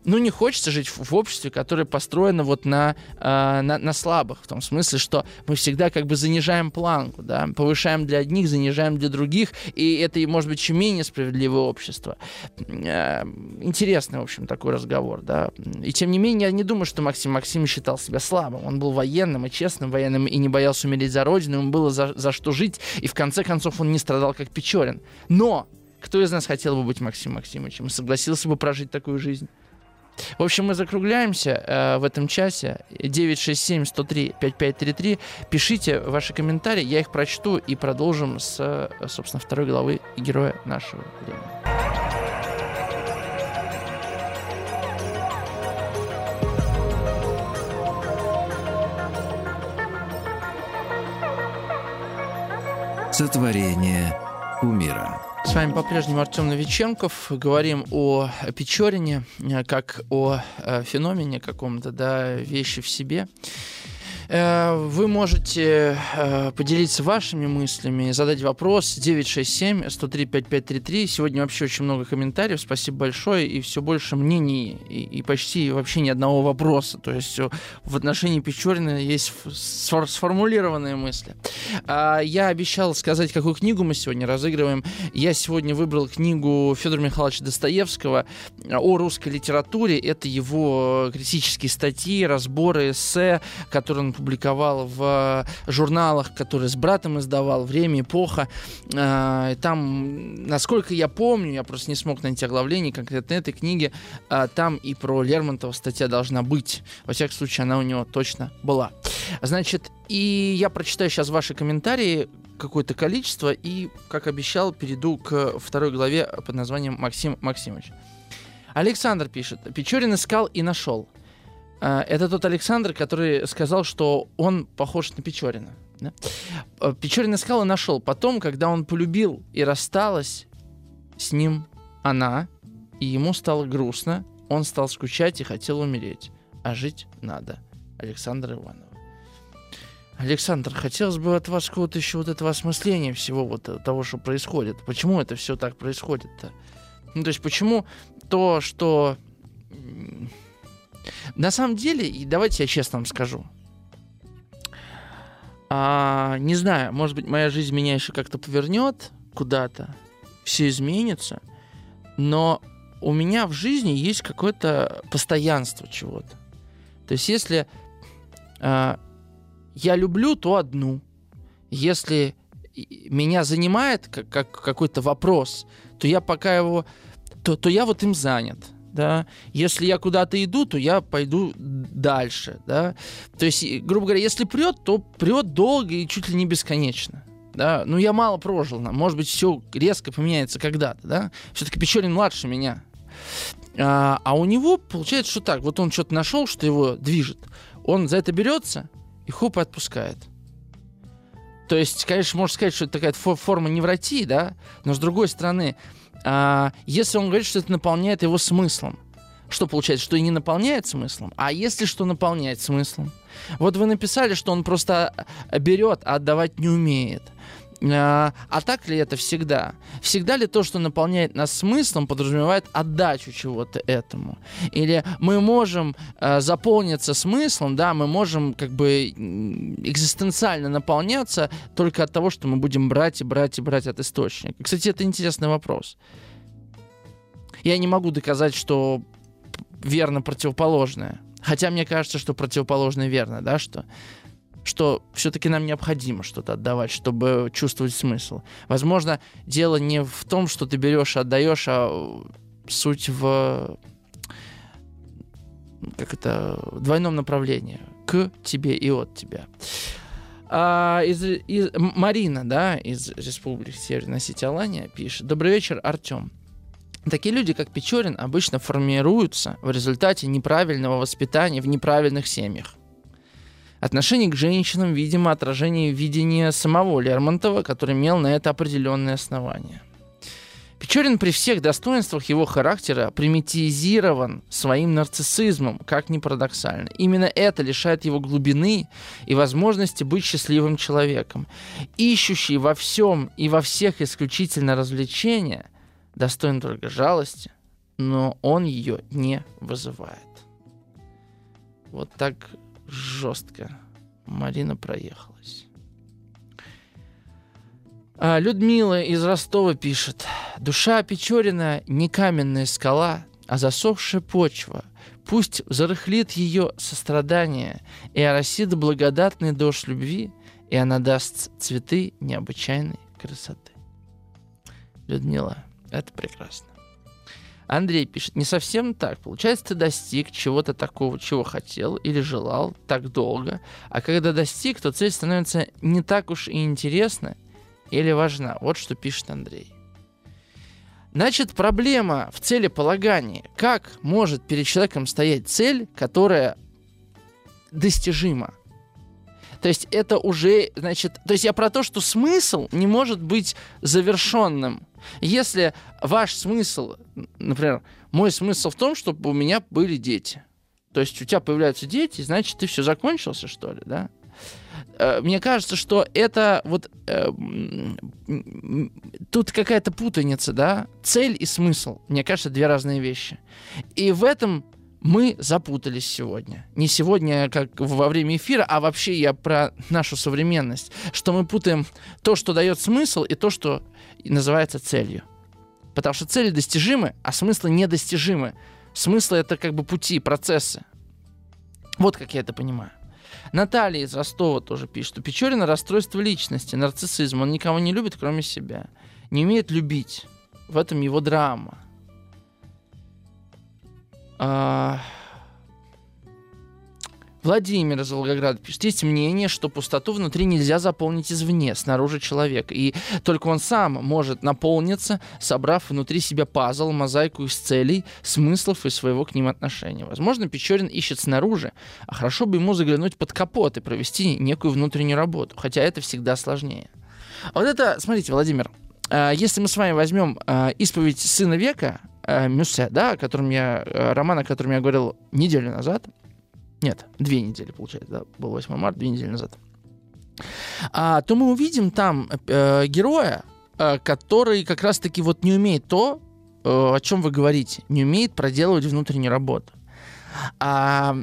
ну, не хочется жить в, в обществе, которое построено вот на, э, на, на слабых, в том смысле, что мы всегда как бы занижаем планку, да, повышаем для одних, занижаем для других, и это, может быть, еще менее справедливое общество. Э, интересный, в общем, такой разговор, да. И тем не менее, я не думаю, что Максим Максим считал себя слабым. Он был военным и честным военным, и не боялся умереть за родину, ему было за, за что жить, и в конце концов он не страдал, как Печорин. Но кто из нас хотел бы быть Максим Максимовичем? Согласился бы прожить такую жизнь? В общем, мы закругляемся э, в этом часе. 967-103-5533. Пишите ваши комментарии, я их прочту и продолжим с, собственно, второй главы героя нашего времени. Сотворение умира. С вами по-прежнему Артем Новиченков. Говорим о Печорине, э, как о э, феномене каком-то, да, вещи в себе. Э, вы можете э, поделиться вашими мыслями, задать вопрос 967-103-5533. Сегодня вообще очень много комментариев. Спасибо большое. И все больше мнений, и, и почти вообще ни одного вопроса. То есть э, в отношении Печорина есть сформулированные мысли. А, я обещал сказать, какую книгу мы сегодня разыгрываем. Я сегодня выбрал книгу Федора Михайловича Достоевского о русской литературе. Это его критические статьи, разборы, эссе, которые он публиковал в журналах, которые с братом издавал, «Время», «Эпоха». А, там, насколько я помню, я просто не смог найти оглавление конкретно этой книги, а, там и про Лермонтова статья должна быть. Во всяком случае, она у него точно была. Значит, и я прочитаю сейчас ваши комментарии, какое-то количество, и, как обещал, перейду к второй главе под названием «Максим Максимович». Александр пишет. Печорин искал и нашел. А, это тот Александр, который сказал, что он похож на Печорина. Да? А, Печорин искал и нашел. Потом, когда он полюбил и рассталась с ним она, и ему стало грустно, он стал скучать и хотел умереть. А жить надо. Александр Иванов. Александр, хотелось бы от вас какого-то еще вот этого осмысления всего вот того, что происходит. Почему это все так происходит-то? Ну, то есть, почему то, что на самом деле, и давайте я честно вам скажу. А, не знаю, может быть, моя жизнь меня еще как-то повернет куда-то, все изменится, но у меня в жизни есть какое-то постоянство чего-то. То есть, если а, я люблю, то одну. Если меня занимает как, как какой-то вопрос, то я пока его, то, то я вот им занят да. Если я куда-то иду, то я пойду дальше, да. То есть, грубо говоря, если прет, то прет долго и чуть ли не бесконечно. Да, ну я мало прожил, может быть, все резко поменяется когда-то, да. Все-таки Печорин младше меня. А, а у него получается, что так, вот он что-то нашел, что его движет, он за это берется и хоп, отпускает. То есть, конечно, можно сказать, что это такая форма невротии, да, но с другой стороны, а, если он говорит, что это наполняет его смыслом, что получается, что и не наполняет смыслом, а если что наполняет смыслом? Вот вы написали, что он просто берет, а отдавать не умеет. А, а так ли это всегда? Всегда ли то, что наполняет нас смыслом, подразумевает отдачу чего-то этому? Или мы можем э, заполниться смыслом, да, мы можем как бы экзистенциально наполняться только от того, что мы будем брать и брать и брать от источника. Кстати, это интересный вопрос. Я не могу доказать, что верно противоположное. Хотя мне кажется, что противоположное верно, да, что что все-таки нам необходимо что-то отдавать, чтобы чувствовать смысл. Возможно, дело не в том, что ты берешь и отдаешь, а суть в как это двойном направлении к тебе и от тебя. А, из, из, Марина, да, из Республики Северная Осетия пишет. Добрый вечер, Артем. Такие люди, как Печорин, обычно формируются в результате неправильного воспитания в неправильных семьях. Отношение к женщинам, видимо, отражение видения самого Лермонтова, который имел на это определенные основания. Печорин при всех достоинствах его характера примитивизирован своим нарциссизмом, как ни парадоксально. Именно это лишает его глубины и возможности быть счастливым человеком. Ищущий во всем и во всех исключительно развлечения, достоин только жалости, но он ее не вызывает. Вот так жестко Марина проехалась. А Людмила из Ростова пишет. Душа Печорина не каменная скала, а засохшая почва. Пусть зарыхлит ее сострадание, и оросит благодатный дождь любви, и она даст цветы необычайной красоты. Людмила, это прекрасно. Андрей пишет, не совсем так. Получается, ты достиг чего-то такого, чего хотел или желал так долго, а когда достиг, то цель становится не так уж и интересна или важна. Вот что пишет Андрей. Значит, проблема в целеполагании. Как может перед человеком стоять цель, которая достижима? То есть это уже, значит, то есть я про то, что смысл не может быть завершенным. Если ваш смысл, например, мой смысл в том, чтобы у меня были дети. То есть у тебя появляются дети, значит, ты все закончился, что ли, да? Э, мне кажется, что это вот э, тут какая-то путаница, да? Цель и смысл, мне кажется, две разные вещи. И в этом мы запутались сегодня. Не сегодня, как во время эфира, а вообще я про нашу современность. Что мы путаем то, что дает смысл, и то, что называется целью. Потому что цели достижимы, а смыслы недостижимы. Смыслы — это как бы пути, процессы. Вот как я это понимаю. Наталья из Ростова тоже пишет. У Печорина расстройство личности, нарциссизм. Он никого не любит, кроме себя. Не умеет любить. В этом его драма. А... Владимир из Волгограда пишет, есть мнение, что пустоту внутри нельзя заполнить извне, снаружи человека, и только он сам может наполниться, собрав внутри себя пазл, мозаику из целей, смыслов и своего к ним отношения. Возможно, Печорин ищет снаружи, а хорошо бы ему заглянуть под капот и провести некую внутреннюю работу, хотя это всегда сложнее. Вот это, смотрите, Владимир, а, если мы с вами возьмем а, исповедь сына века, э, Мюссе, да, о котором я, э, роман, о котором я говорил неделю назад. Нет, две недели, получается, да, был 8 марта, две недели назад. А, то мы увидим там э, героя, э, который как раз-таки вот не умеет то, э, о чем вы говорите, не умеет проделывать внутреннюю работу. А,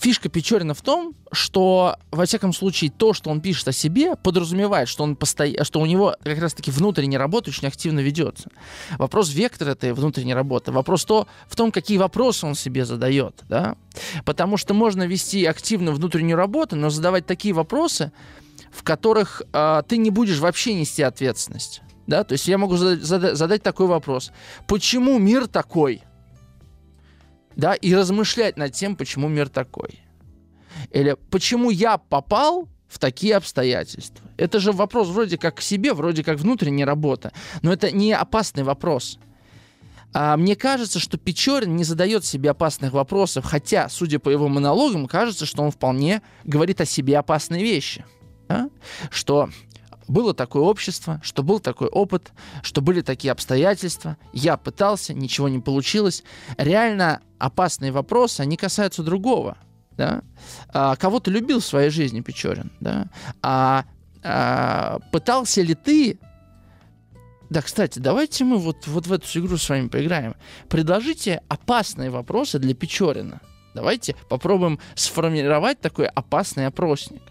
фишка Печорина в том, что, во всяком случае, то, что он пишет о себе, подразумевает, что, он посто... что у него как раз-таки внутренняя работа очень активно ведется. Вопрос вектора этой внутренней работы, вопрос то, в том, какие вопросы он себе задает. Да? Потому что можно вести активную внутреннюю работу, но задавать такие вопросы, в которых э, ты не будешь вообще нести ответственность. Да? То есть я могу задать, задать такой вопрос. Почему мир такой? Да, и размышлять над тем, почему мир такой. Или почему я попал в такие обстоятельства. Это же вопрос вроде как к себе, вроде как внутренняя работа. Но это не опасный вопрос. А мне кажется, что Печорин не задает себе опасных вопросов, хотя, судя по его монологам, кажется, что он вполне говорит о себе опасные вещи. Да? Что было такое общество, что был такой опыт, что были такие обстоятельства. Я пытался, ничего не получилось. Реально опасные вопросы, они касаются другого. Да? А, кого ты любил в своей жизни, Печорин? Да? А, а пытался ли ты да, кстати, давайте мы вот, вот в эту игру с вами поиграем. Предложите опасные вопросы для Печорина. Давайте попробуем сформировать такой опасный опросник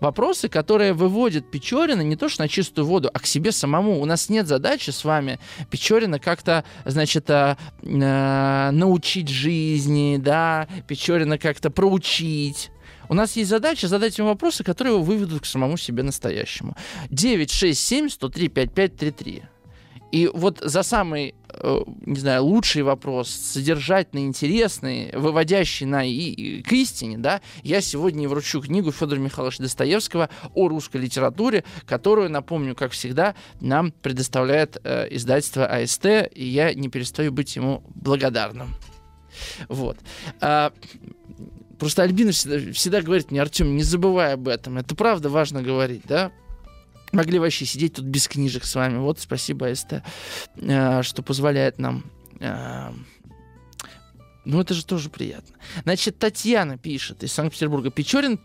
вопросы, которые выводят Печорина не то что на чистую воду, а к себе самому. У нас нет задачи с вами Печорина как-то, значит, э, э, научить жизни, да, Печорина как-то проучить. У нас есть задача задать ему вопросы, которые его выведут к самому себе настоящему. 967 103 5533. И вот за самый, э, не знаю, лучший вопрос, содержательный, интересный, выводящий на и, и, к истине, да, я сегодня вручу книгу Федора Михайловича Достоевского о русской литературе, которую, напомню, как всегда, нам предоставляет э, издательство АСТ, и я не перестаю быть ему благодарным. Вот. А, просто Альбина всегда, всегда говорит мне, Артем, не забывай об этом. Это правда важно говорить, да? Могли вообще сидеть тут без книжек с вами. Вот спасибо, СТ, э, что позволяет нам э, ну, это же тоже приятно. Значит, Татьяна пишет из Санкт-Петербурга. Печорин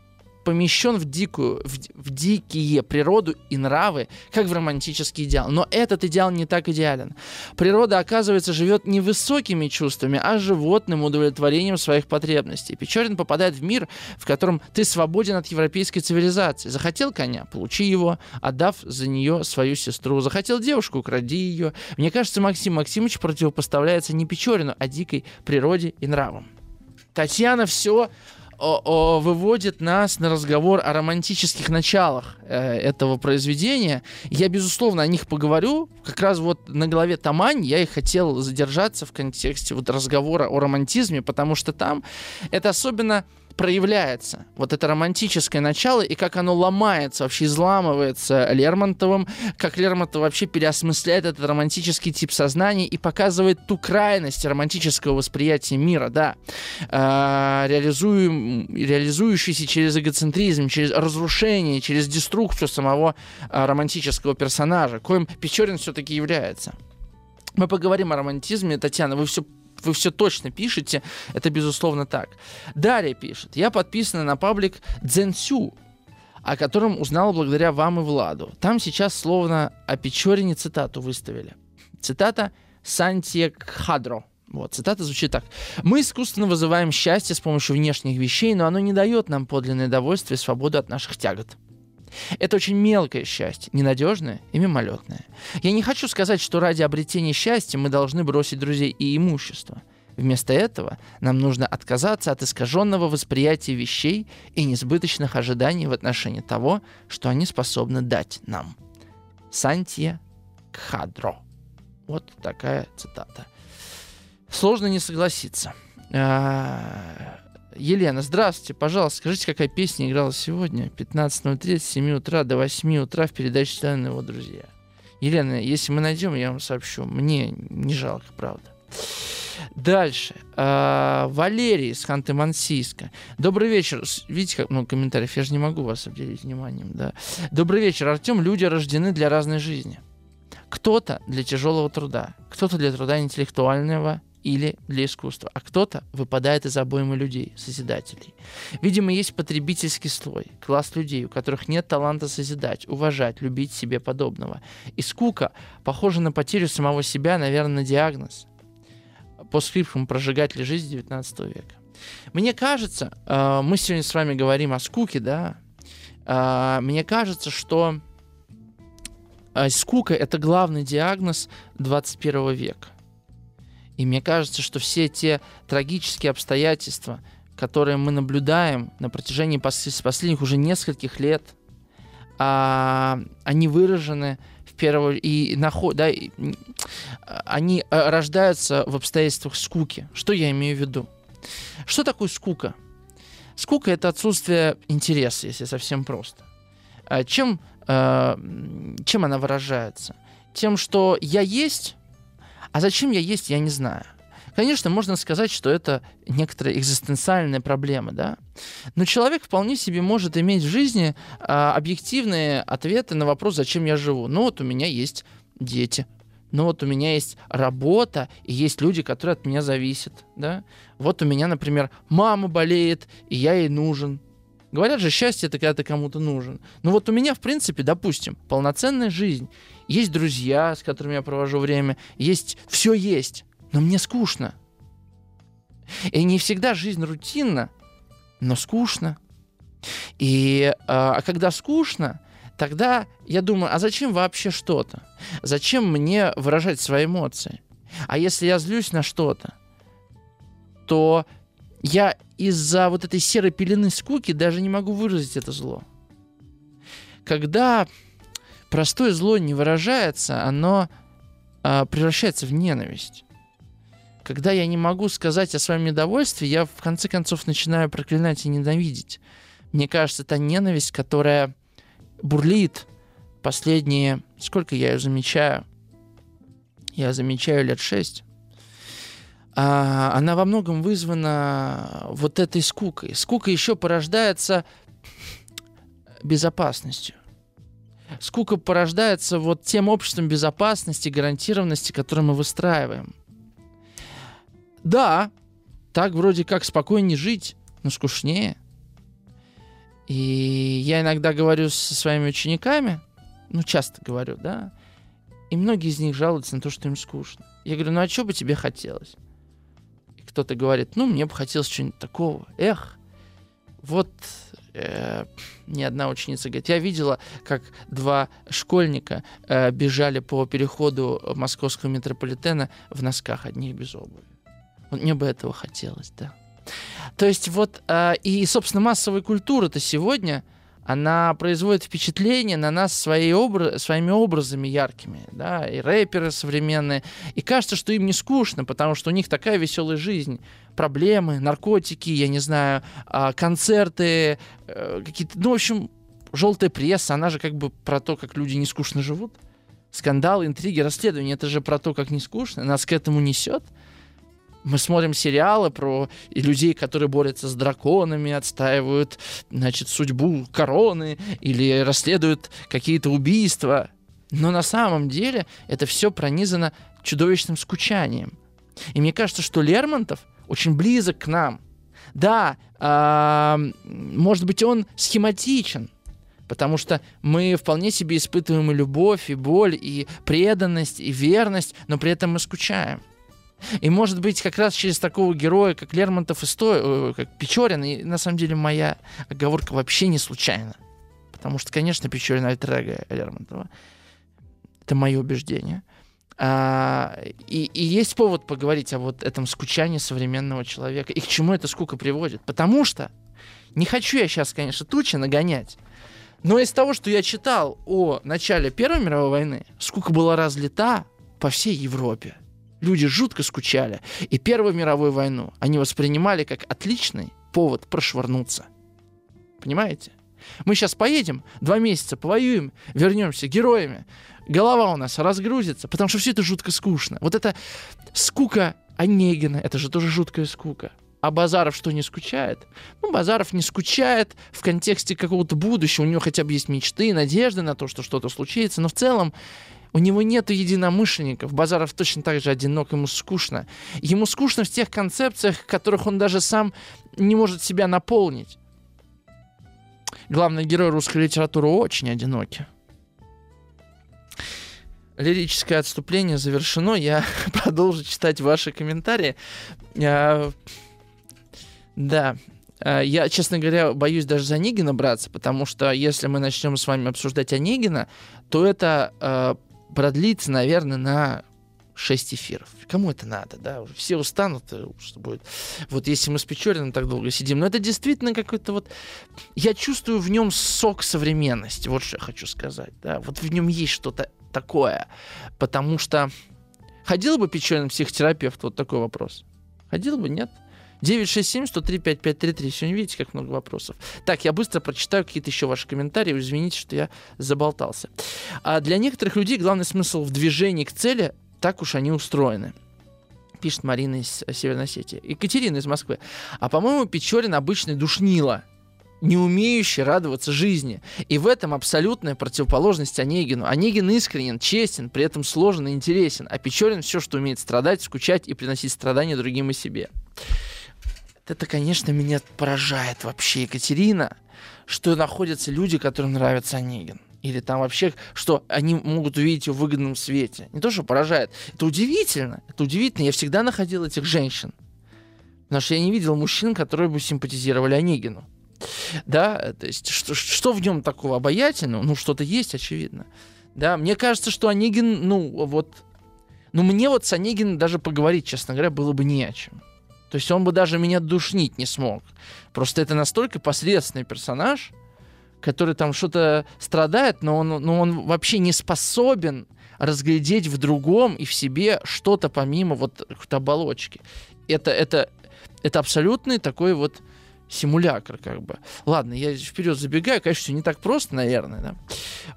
помещен в дикую, в, в дикие природу и нравы, как в романтический идеал. Но этот идеал не так идеален. Природа, оказывается, живет не высокими чувствами, а животным удовлетворением своих потребностей. Печорин попадает в мир, в котором ты свободен от европейской цивилизации. Захотел коня, получи его, отдав за нее свою сестру. Захотел девушку, укради ее. Мне кажется, Максим Максимович противопоставляется не Печорину, а дикой природе и нравам. Татьяна все выводит нас на разговор о романтических началах э, этого произведения. Я, безусловно, о них поговорю. Как раз вот на голове Тамань я и хотел задержаться в контексте вот разговора о романтизме, потому что там это особенно проявляется вот это романтическое начало и как оно ломается, вообще изламывается Лермонтовым, как Лермонтов вообще переосмысляет этот романтический тип сознания и показывает ту крайность романтического восприятия мира, да, э, реализуем, реализующийся через эгоцентризм, через разрушение, через деструкцию самого э, романтического персонажа, коим Печорин все-таки является. Мы поговорим о романтизме. Татьяна, вы все вы все точно пишете, это безусловно так. Дарья пишет, я подписана на паблик Дзенсю, о котором узнала благодаря вам и Владу. Там сейчас словно о Печорине цитату выставили. Цитата Сантье Кхадро. Вот, цитата звучит так. «Мы искусственно вызываем счастье с помощью внешних вещей, но оно не дает нам подлинное удовольствие и свободу от наших тягот. Это очень мелкое счастье, ненадежное и мимолетное. Я не хочу сказать, что ради обретения счастья мы должны бросить друзей и имущество. Вместо этого нам нужно отказаться от искаженного восприятия вещей и несбыточных ожиданий в отношении того, что они способны дать нам. Сантья Кхадро. Вот такая цитата. Сложно не согласиться. Елена, здравствуйте, пожалуйста, скажите, какая песня играла сегодня? 15.03 с 7 утра до 8 утра в передаче «Члены его друзья». Елена, если мы найдем, я вам сообщу. Мне не жалко, правда. Дальше. А, Валерий из Ханты-Мансийска. Добрый вечер. Видите, как много комментариев? Я же не могу вас обделить вниманием. Да? Добрый вечер, Артем. Люди рождены для разной жизни. Кто-то для тяжелого труда, кто-то для труда интеллектуального или для искусства, а кто-то выпадает из обоймы людей, созидателей. Видимо, есть потребительский слой, класс людей, у которых нет таланта созидать, уважать, любить себе подобного. И скука похожа на потерю самого себя, наверное, на диагноз. По скриптам прожигатель жизни 19 века. Мне кажется, э, мы сегодня с вами говорим о скуке, да, э, мне кажется, что э, скука — это главный диагноз 21 века. И мне кажется, что все те трагические обстоятельства, которые мы наблюдаем на протяжении пос- последних уже нескольких лет, а, они выражены в первую и наход, да, и, они э, рождаются в обстоятельствах скуки. Что я имею в виду? Что такое скука? Скука это отсутствие интереса, если совсем просто. А чем, чем она выражается? Тем, что я есть, а зачем я есть, я не знаю. Конечно, можно сказать, что это некоторая экзистенциальная проблема, да. Но человек вполне себе может иметь в жизни а, объективные ответы на вопрос, зачем я живу. Ну вот у меня есть дети, ну вот у меня есть работа, и есть люди, которые от меня зависят, да. Вот у меня, например, мама болеет, и я ей нужен. Говорят же, счастье это когда ты кому-то нужен. Ну вот у меня, в принципе, допустим, полноценная жизнь есть друзья, с которыми я провожу время, есть все есть, но мне скучно. И не всегда жизнь рутинна, но скучно. И а, а когда скучно, тогда я думаю, а зачем вообще что-то? Зачем мне выражать свои эмоции? А если я злюсь на что-то, то я из-за вот этой серой пелены скуки даже не могу выразить это зло. Когда простое зло не выражается, оно а, превращается в ненависть. Когда я не могу сказать о своем недовольстве, я в конце концов начинаю проклинать и ненавидеть. Мне кажется, это ненависть, которая бурлит последние... Сколько я ее замечаю? Я замечаю лет шесть. А, она во многом вызвана вот этой скукой. Скука еще порождается безопасностью. Скука порождается вот тем обществом безопасности, гарантированности, которое мы выстраиваем. Да, так вроде как спокойнее жить, но скучнее. И я иногда говорю со своими учениками, ну, часто говорю, да, и многие из них жалуются на то, что им скучно. Я говорю, ну, а что бы тебе хотелось? Кто-то говорит, ну, мне бы хотелось чего-нибудь такого. Эх, вот э, ни одна ученица говорит, я видела, как два школьника э, бежали по переходу московского метрополитена в носках, одних без обуви. Вот мне бы этого хотелось, да. То есть вот, э, и, собственно, массовая культура-то сегодня, она производит впечатление на нас своей обра- своими образами яркими, да, и рэперы современные, и кажется, что им не скучно, потому что у них такая веселая жизнь, проблемы, наркотики, я не знаю, э, концерты, э, какие-то, ну, в общем, желтая пресса, она же как бы про то, как люди не скучно живут. Скандалы, интриги, расследования, это же про то, как не скучно, нас к этому несет. Мы смотрим сериалы про людей, которые борются с драконами, отстаивают, значит, судьбу короны или расследуют какие-то убийства. Но на самом деле это все пронизано чудовищным скучанием. И мне кажется, что Лермонтов очень близок к нам. Да, э, может быть, он схематичен, потому что мы вполне себе испытываем и любовь, и боль, и преданность, и верность, но при этом мы скучаем. И может быть как раз через такого героя, как Лермонтов и Сто, э, как Печорин, и на самом деле моя оговорка вообще не случайна. Потому что, конечно, Печорин альтер Лермонтова. Это мое убеждение. А, и, и есть повод поговорить о вот этом скучании современного человека. И к чему эта скука приводит. Потому что не хочу я сейчас, конечно, тучи нагонять. Но из того, что я читал о начале Первой мировой войны, скука была разлита по всей Европе. Люди жутко скучали. И Первую мировую войну они воспринимали как отличный повод прошвырнуться. Понимаете? Мы сейчас поедем, два месяца повоюем, вернемся героями. Голова у нас разгрузится, потому что все это жутко скучно. Вот это скука Онегина, это же тоже жуткая скука. А Базаров что, не скучает? Ну, Базаров не скучает в контексте какого-то будущего. У него хотя бы есть мечты, надежды на то, что что-то случится. Но в целом у него нет единомышленников. Базаров точно так же одинок, ему скучно. Ему скучно в тех концепциях, которых он даже сам не может себя наполнить. Главный герой русской литературы очень одиноки. Лирическое отступление завершено. Я [LAUGHS] продолжу читать ваши комментарии. Я... Да, а, я, честно говоря, боюсь даже за Онегина браться, потому что если мы начнем с вами обсуждать Онегина, то это э, продлится, наверное, на 6 эфиров. Кому это надо, да? Все устанут, э, что будет. Вот если мы с Печориным так долго сидим. Но это действительно какой-то вот... Я чувствую в нем сок современности. Вот что я хочу сказать. Да? Вот в нем есть что-то такое. Потому что... Ходил бы Печорин психотерапевт? Вот такой вопрос. Ходил бы, нет? 967-103-5533. Сегодня видите, как много вопросов. Так, я быстро прочитаю какие-то еще ваши комментарии. Извините, что я заболтался. А для некоторых людей главный смысл в движении к цели, так уж они устроены пишет Марина из Северной Осетии. Екатерина из Москвы. А по-моему, Печорин обычный душнило, не умеющий радоваться жизни. И в этом абсолютная противоположность Онегину. Онегин искренен, честен, при этом сложен и интересен. А Печорин все, что умеет страдать, скучать и приносить страдания другим и себе. Это, конечно, меня поражает вообще, Екатерина, что находятся люди, которым нравится Онегин. Или там вообще, что они могут увидеть его в выгодном свете. Не то, что поражает. Это удивительно. Это удивительно. Я всегда находил этих женщин. Потому что я не видел мужчин, которые бы симпатизировали Онегину. Да, то есть что, что в нем такого обаятельного? Ну, что-то есть, очевидно. Да, мне кажется, что Онегин, ну, вот... Ну, мне вот с Онегиным даже поговорить, честно говоря, было бы не о чем. То есть он бы даже меня душнить не смог. Просто это настолько посредственный персонаж, который там что-то страдает, но он, но он вообще не способен разглядеть в другом и в себе что-то помимо вот какой-то оболочки. Это, это, это абсолютный такой вот симулятор, как бы. Ладно, я вперед забегаю, конечно, все не так просто, наверное, да.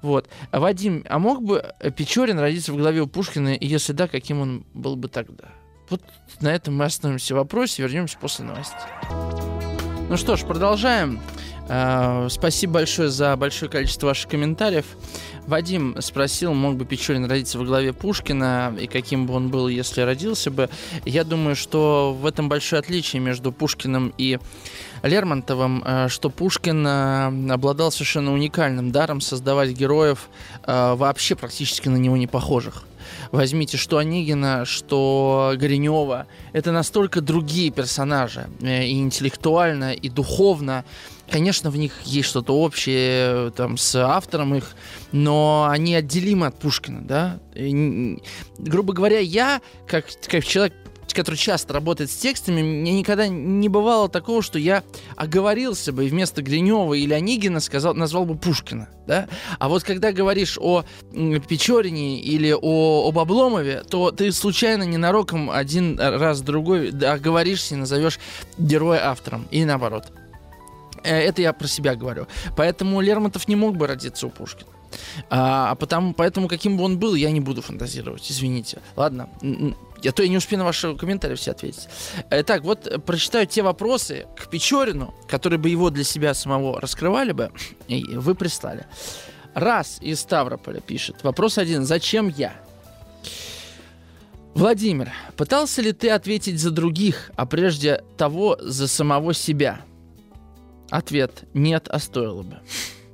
Вот. Вадим, а мог бы Печорин родиться в голове у Пушкина, и если да, каким он был бы тогда? Вот на этом мы остановимся в вопросе, вернемся после новостей. Ну что ж, продолжаем. Uh, спасибо большое за большое количество ваших комментариев. Вадим спросил, мог бы Печорин родиться во главе Пушкина, и каким бы он был, если родился бы. Я думаю, что в этом большое отличие между Пушкиным и Лермонтовым, э, что Пушкин э, обладал совершенно уникальным даром создавать героев вообще практически на него не похожих. Возьмите что Онегина, что Горенева. Это настолько другие персонажи. И интеллектуально, и духовно. Конечно, в них есть что-то общее там, с автором их, но они отделимы от Пушкина, да. И, грубо говоря, я, как, как человек, который часто работает с текстами, мне никогда не бывало такого, что я оговорился бы и вместо Гринева или Онегина сказал, назвал бы Пушкина. Да? А вот когда говоришь о Печорине или о, об Обломове, то ты случайно ненароком один раз другой оговоришься и назовешь героя автором. И наоборот. Э, это я про себя говорю. Поэтому Лермонтов не мог бы родиться у Пушкина. А, а потому, поэтому каким бы он был, я не буду фантазировать, извините. Ладно, я то я не успею на ваши комментарии все ответить. Итак, вот прочитаю те вопросы к Печорину, которые бы его для себя самого раскрывали бы, [CLEARS THROAT] и вы прислали. Раз из Ставрополя пишет. Вопрос один. Зачем я? Владимир, пытался ли ты ответить за других, а прежде того за самого себя? Ответ – нет, а стоило бы.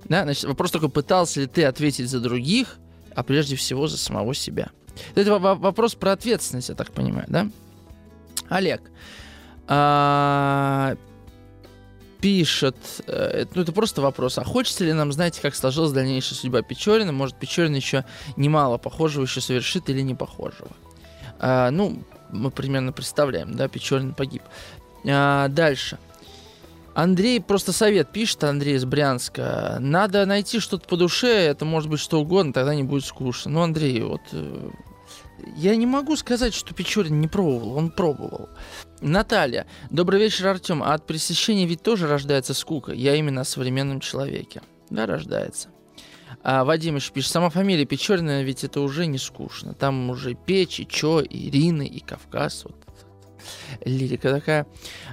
Да, значит, вопрос такой, пытался ли ты ответить за других, а прежде всего за самого себя. Это вопрос про ответственность, я так понимаю, да? Олег а, пишет, э, ну это просто вопрос, а хочется ли нам знать, как сложилась дальнейшая судьба Печорина? Может, Печорин еще немало похожего еще совершит или не похожего? А, ну, мы примерно представляем, да, Печорин погиб. А, дальше. Андрей просто совет пишет, Андрей из Брянска. Надо найти что-то по душе, это может быть что угодно, тогда не будет скучно. Ну, Андрей, вот э, я не могу сказать, что Печорин не пробовал, он пробовал. Наталья. Добрый вечер, Артем. А от пресыщения ведь тоже рождается скука. Я именно о современном человеке. Да, рождается. А Вадим еще пишет, сама фамилия Печорина, ведь это уже не скучно. Там уже Печь, и Чо, и Ирина, и Кавказ. Вот лирика такая.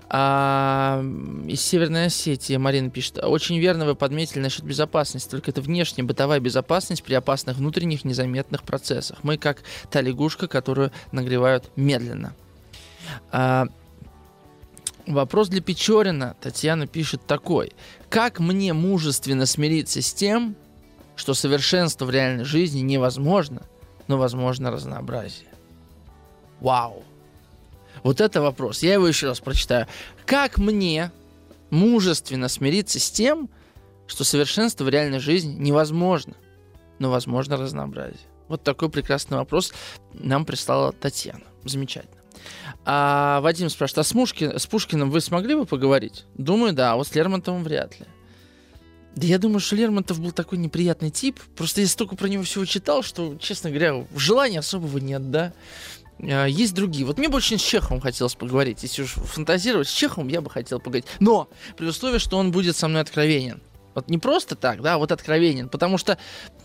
А, из Северной Осетии Марина пишет. Очень верно вы подметили насчет безопасности. Только это внешняя бытовая безопасность при опасных внутренних незаметных процессах. Мы как та лягушка, которую нагревают медленно. А, вопрос для Печорина. Татьяна пишет такой. Как мне мужественно смириться с тем, что совершенство в реальной жизни невозможно, но возможно разнообразие? Вау! Вот это вопрос. Я его еще раз прочитаю. Как мне мужественно смириться с тем, что совершенство в реальной жизни невозможно, но возможно разнообразие? Вот такой прекрасный вопрос нам прислала Татьяна. Замечательно. А Вадим спрашивает, а с, Мушкин, с Пушкиным вы смогли бы поговорить? Думаю, да, а вот с Лермонтовым вряд ли. Да я думаю, что Лермонтов был такой неприятный тип. Просто я столько про него всего читал, что, честно говоря, желания особого нет, да. А, есть другие. Вот мне больше с Чеховым хотелось поговорить. Если уж фантазировать, с Чеховым я бы хотел поговорить. Но при условии, что он будет со мной откровенен. Вот не просто так, да, а вот откровенен. Потому что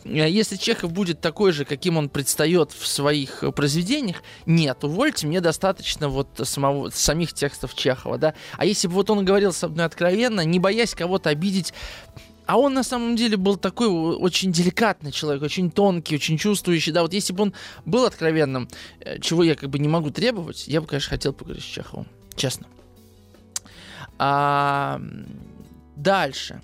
э, если Чехов будет такой же, каким он предстает в своих э, произведениях, нет, увольте, мне достаточно вот самого, самих текстов Чехова, да. А если бы вот он говорил со мной откровенно, не боясь кого-то обидеть, а он на самом деле был такой очень деликатный человек, очень тонкий, очень чувствующий. Да, вот если бы он был откровенным, э, чего я как бы не могу требовать, я бы, конечно, хотел поговорить с Чеховым. Честно. А, дальше.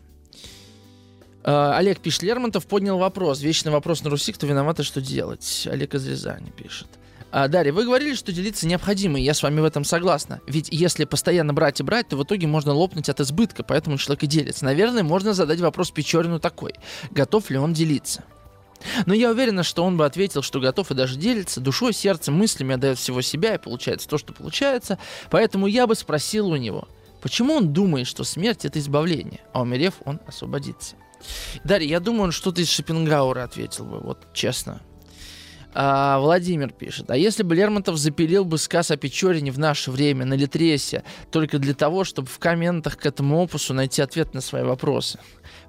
А, Олег пишет, Лермонтов поднял вопрос. Вечный вопрос на Руси, кто виноват и что делать. Олег из Рязани пишет. А, Дарья, вы говорили, что делиться необходимо, и я с вами в этом согласна. Ведь если постоянно брать и брать, то в итоге можно лопнуть от избытка, поэтому человек и делится. Наверное, можно задать вопрос Печорину такой. Готов ли он делиться? Но я уверена, что он бы ответил, что готов и даже делится, душой, сердцем, мыслями отдает всего себя, и получается то, что получается. Поэтому я бы спросил у него, почему он думает, что смерть — это избавление, а умерев, он освободится. Дарья, я думаю, он что-то из Шопенгауэра ответил бы, вот честно. А, Владимир пишет. А если бы Лермонтов запилил бы сказ о Печорине в наше время на Литресе только для того, чтобы в комментах к этому опусу найти ответ на свои вопросы?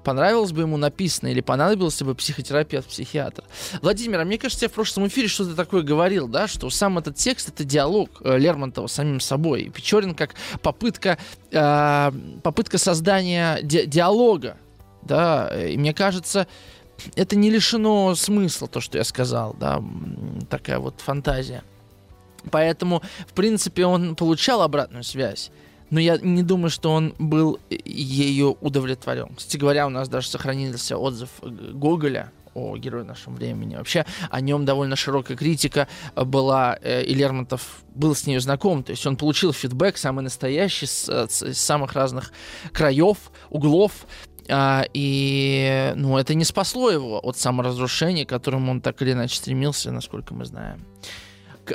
Понравилось бы ему написано или понадобился бы психотерапевт-психиатр? Владимир, а мне кажется, я в прошлом эфире что-то такое говорил, да, что сам этот текст — это диалог э, Лермонтова с самим собой. И Печорин как попытка, э, попытка создания ди- диалога, да, и мне кажется, это не лишено смысла, то, что я сказал, да, такая вот фантазия. Поэтому, в принципе, он получал обратную связь. Но я не думаю, что он был ею удовлетворен. Кстати говоря, у нас даже сохранился отзыв Гоголя о герое нашего времени. Вообще о нем довольно широкая критика была, э, и Лермонтов был с ней знаком. То есть он получил фидбэк самый настоящий с, с, с самых разных краев, углов. А, и ну, это не спасло его от саморазрушения, к которому он так или иначе стремился, насколько мы знаем.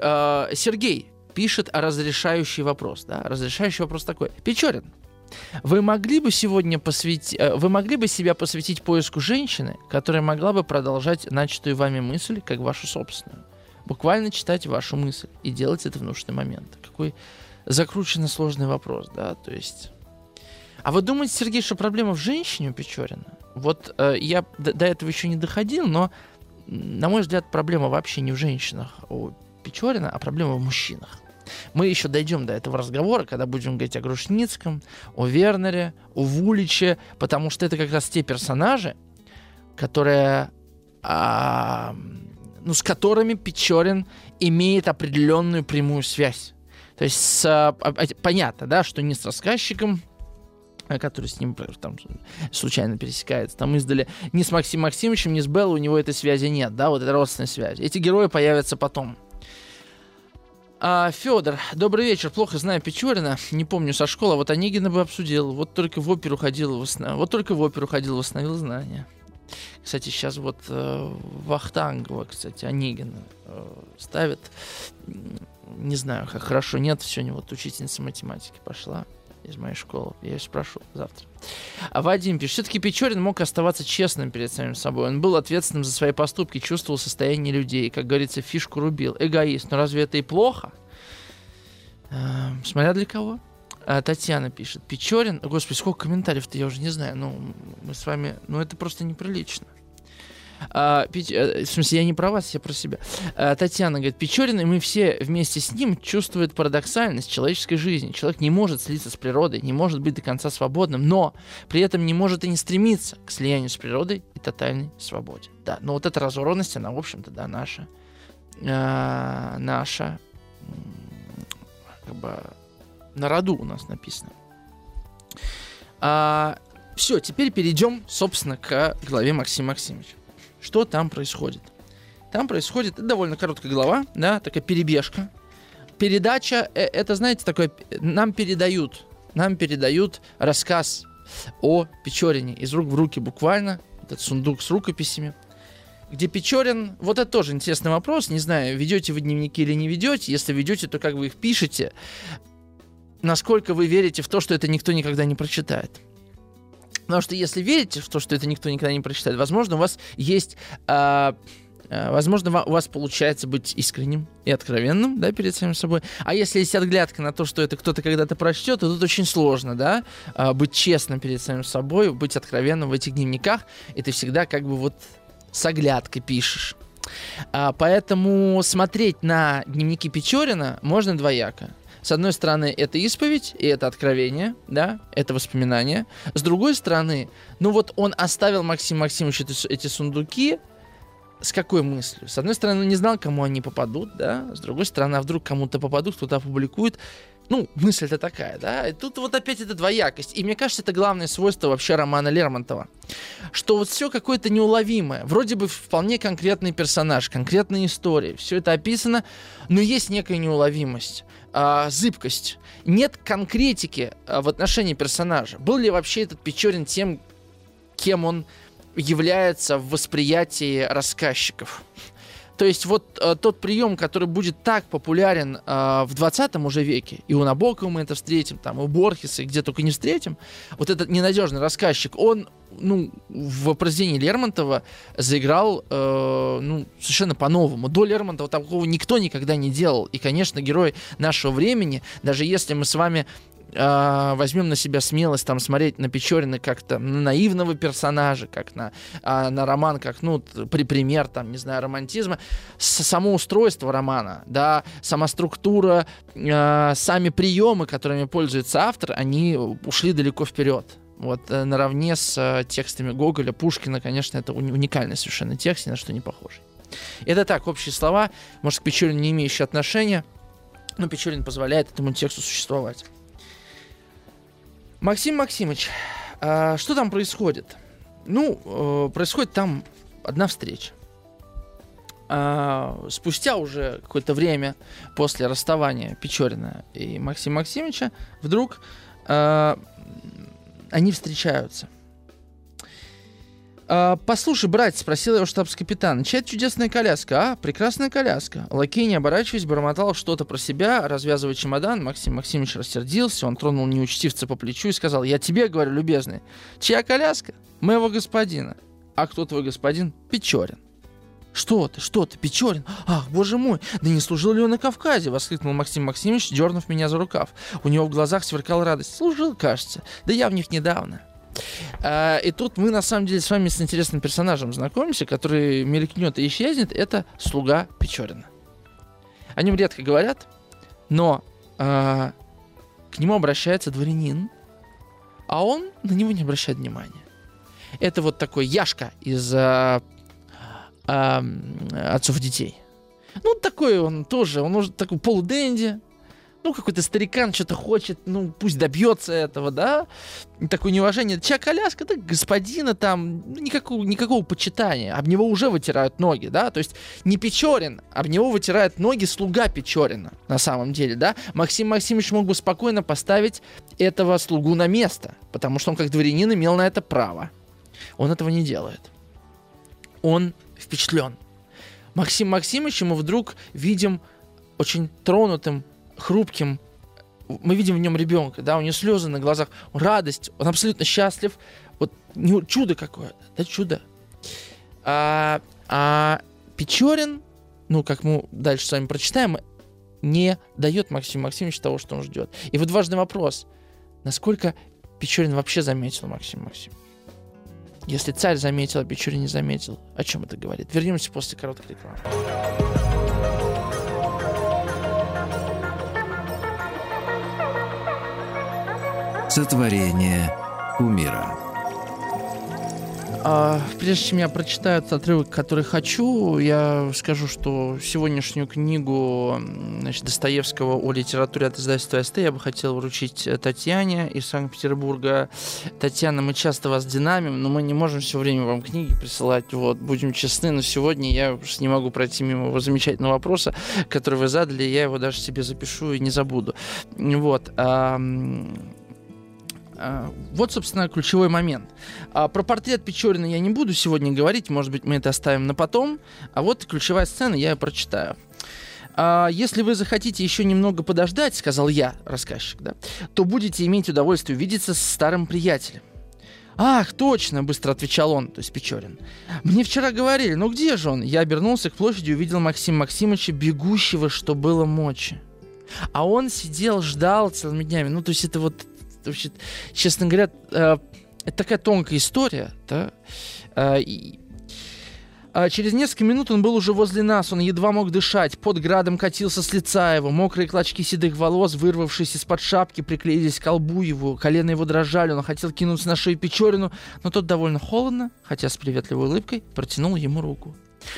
А, Сергей пишет разрешающий вопрос. Да? Разрешающий вопрос такой. Печорин, вы могли бы сегодня посвятить, э, вы могли бы себя посвятить поиску женщины, которая могла бы продолжать начатую вами мысль, как вашу собственную? Буквально читать вашу мысль и делать это в нужный момент. Какой закрученный сложный вопрос, да, то есть... А вы думаете, Сергей, что проблема в женщине у Печорина? Вот э, я до, до этого еще не доходил, но, на мой взгляд, проблема вообще не в женщинах у Печорина, а проблема в мужчинах. Мы еще дойдем до этого разговора, когда будем говорить о Грушницком, о Вернере, о Вуличе, потому что это как раз те персонажи, которые, а, ну, с которыми Печорин имеет определенную прямую связь. То есть с, а, понятно, да, что не с рассказчиком, который с ним там случайно пересекается, там издали, ни с Максимом Максимовичем, ни с Беллой у него этой связи нет, да, вот этой родственной связи. Эти герои появятся потом. А, Федор, добрый вечер. Плохо знаю Печорина, не помню со школы. А вот Онегина бы обсудил. Вот только в оперу ходил, восстанов... вот только в оперу ходил, восстановил знания. Кстати, сейчас вот э, Вахтангова, кстати, Онегина э, ставит. Не знаю, как хорошо, нет, сегодня вот учительница математики пошла из моей школы. Я ее спрошу завтра. А Вадим пишет, все-таки Печорин мог оставаться честным перед самим собой. Он был ответственным за свои поступки, чувствовал состояние людей. Как говорится, фишку рубил. Эгоист. Но разве это и плохо? Э, смотря для кого. А, Татьяна пишет. Печорин... Господи, сколько комментариев-то, я уже не знаю. Ну, мы с вами... Ну, это просто неприлично. А, Печ... Э, в смысле, я не про вас, я про себя. А, Татьяна говорит, Печорин и мы все вместе с ним чувствуют парадоксальность человеческой жизни. Человек не может слиться с природой, не может быть до конца свободным, но при этом не может и не стремиться к слиянию с природой и тотальной свободе. Да, но вот эта разорванность, она, в общем-то, да, наша, а, наша, как бы, на роду у нас написано. А, все, теперь перейдем, собственно, к главе Максима Максимовича. Что там происходит? Там происходит довольно короткая глава, да, такая перебежка. Передача, э, это, знаете, такое, нам передают, нам передают рассказ о Печорине из рук в руки буквально, этот сундук с рукописями, где Печорин, вот это тоже интересный вопрос, не знаю, ведете вы дневники или не ведете, если ведете, то как вы их пишете, насколько вы верите в то, что это никто никогда не прочитает. Потому что если верите в то, что это никто никогда не прочитает, возможно, у вас есть... Э, возможно, у вас получается быть искренним и откровенным, да, перед самим собой. А если есть отглядка на то, что это кто-то когда-то прочтет, то тут очень сложно, да, э, быть честным перед самим собой, быть откровенным в этих дневниках, и ты всегда как бы вот с оглядкой пишешь. А, поэтому смотреть на дневники Печорина можно двояко. С одной стороны, это исповедь, и это откровение, да, это воспоминание. С другой стороны, ну вот он оставил Максим Максимович эти, эти сундуки, с какой мыслью? С одной стороны, он не знал, кому они попадут, да, с другой стороны, а вдруг кому-то попадут, кто-то опубликует. Ну, мысль-то такая, да, и тут вот опять эта двоякость. И мне кажется, это главное свойство вообще романа Лермонтова. Что вот все какое-то неуловимое. Вроде бы вполне конкретный персонаж, конкретная история. Все это описано, но есть некая неуловимость а, зыбкость. Нет конкретики а, в отношении персонажа. Был ли вообще этот Печорин тем, кем он является в восприятии рассказчиков? То есть вот э, тот прием, который будет так популярен э, в 20 уже веке, и у Набокова мы это встретим, там, и у Борхеса, и где только не встретим, вот этот ненадежный рассказчик, он ну, в произведении Лермонтова заиграл э, ну, совершенно по-новому. До Лермонтова такого никто никогда не делал. И, конечно, герой нашего времени, даже если мы с вами э, возьмем на себя смелость там смотреть на Печорина как-то на наивного персонажа, как на, э, на роман, как, ну, при пример, там, не знаю, романтизма, с, само устройство романа, да, сама структура, э, сами приемы, которыми пользуется автор, они ушли далеко вперед Вот э, наравне с э, текстами Гоголя, Пушкина, конечно, это уни- уникальный совершенно текст, ни на что не похожий. Это так, общие слова, может, к Печорину не имеющие отношения, но Печорин позволяет этому тексту существовать. Максим Максимович, а что там происходит? Ну, э, происходит там одна встреча. А, спустя уже какое-то время после расставания Печорина и Максима Максимовича вдруг а, они встречаются. А, «Послушай, брат», — спросил его штабс-капитан, — «чья чудесная коляска, а? Прекрасная коляска». Лакей, не оборачиваясь, бормотал что-то про себя, развязывая чемодан. Максим Максимович рассердился, он тронул неучтивца по плечу и сказал, «Я тебе говорю, любезный, чья коляска? Моего господина». «А кто твой господин?» «Печорин». «Что ты, что ты, Печорин? Ах, боже мой, да не служил ли он на Кавказе?» — воскликнул Максим Максимович, дернув меня за рукав. У него в глазах сверкала радость. «Служил, кажется. Да я в них недавно». А, и тут мы, на самом деле, с вами с интересным персонажем знакомимся, который мелькнет и исчезнет. Это слуга Печорина. О нем редко говорят, но а, к нему обращается дворянин, а он на него не обращает внимания. Это вот такой Яшка из а, а, отцов детей. Ну, такой он тоже, он уже такой полуденди, ну, какой-то старикан что-то хочет, ну, пусть добьется этого, да, такое неуважение. Чья коляска, да, господина там, ну, никакого, никакого почитания, об него уже вытирают ноги, да, то есть не Печорин, об него вытирают ноги слуга Печорина, на самом деле, да. Максим Максимович мог бы спокойно поставить этого слугу на место, потому что он как дворянин имел на это право. Он этого не делает. Он впечатлен. Максим Максимович мы вдруг видим очень тронутым, хрупким. Мы видим в нем ребенка, да, у него слезы на глазах, радость, он абсолютно счастлив. Вот чудо какое-то, да, чудо. А, а Печорин, ну, как мы дальше с вами прочитаем, не дает Максиму Максимовичу того, что он ждет. И вот важный вопрос. Насколько Печорин вообще заметил Максим Максимович? Если царь заметил, а Печорин не заметил, о чем это говорит? Вернемся после короткой рекламы. Сотворение умира. А, прежде чем я прочитаю этот отрывок, который хочу, я скажу, что сегодняшнюю книгу значит, Достоевского о литературе от издательства СТ я бы хотел вручить Татьяне из Санкт-Петербурга. Татьяна, мы часто вас динамим, но мы не можем все время вам книги присылать. Вот, будем честны, но сегодня я не могу пройти мимо его замечательного вопроса, который вы задали, я его даже себе запишу и не забуду. Вот. А, вот, собственно, ключевой момент. А, про портрет Печорина я не буду сегодня говорить, может быть, мы это оставим на потом. А вот ключевая сцена, я ее прочитаю. А, если вы захотите еще немного подождать, сказал я, рассказчик, да, то будете иметь удовольствие увидеться с старым приятелем. «Ах, точно!» — быстро отвечал он, то есть Печорин. «Мне вчера говорили, ну где же он?» Я обернулся к площади и увидел Максима Максимовича, бегущего, что было мочи. А он сидел, ждал целыми днями. Ну, то есть это вот вообще, честно говоря, э, это такая тонкая история, да. Э, и, а через несколько минут он был уже возле нас, он едва мог дышать, под градом катился с лица его, мокрые клочки седых волос, вырвавшись из-под шапки, приклеились к колбу его, колено его дрожали, он хотел кинуться на шею Печорину, но тот довольно холодно, хотя с приветливой улыбкой, протянул ему руку.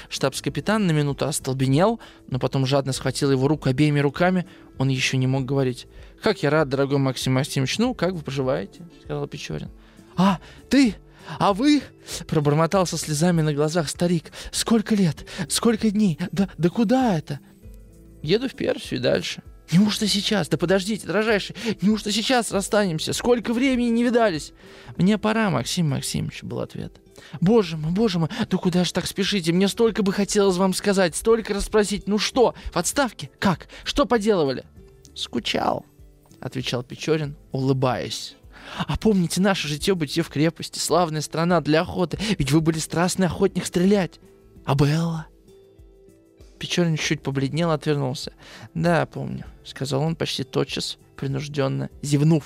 Штабс-капитан на минуту остолбенел, но потом жадно схватил его руку обеими руками, он еще не мог говорить. «Как я рад, дорогой Максим Максимович, ну, как вы поживаете?» — сказал Печорин. «А, ты? А вы?» — пробормотал со слезами на глазах старик. «Сколько лет? Сколько дней? Да, да куда это?» «Еду в Персию и дальше». «Неужто сейчас? Да подождите, дорожайший, неужто сейчас расстанемся? Сколько времени не видались?» «Мне пора, Максим Максимович», — был ответ. «Боже мой, боже мой, да куда же так спешите? Мне столько бы хотелось вам сказать, столько расспросить. Ну что, в отставке? Как? Что поделывали?» «Скучал», — отвечал Печорин, улыбаясь. «А помните наше житье-бытие в крепости, славная страна для охоты, ведь вы были страстный охотник стрелять. А Белла?» Печорин чуть побледнел, отвернулся. «Да, помню», — сказал он почти тотчас, принужденно, зевнув.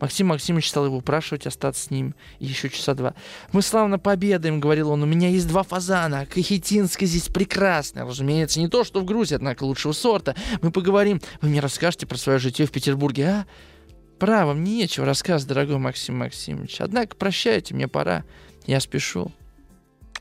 Максим Максимович стал его упрашивать остаться с ним еще часа два. «Мы славно пообедаем», — говорил он. «У меня есть два фазана. Кахетинская здесь прекрасная. Разумеется, не то, что в Грузии, однако лучшего сорта. Мы поговорим. Вы мне расскажете про свое житие в Петербурге, а?» Право, мне нечего рассказывать, дорогой Максим Максимович. Однако прощайте, мне пора. Я спешу.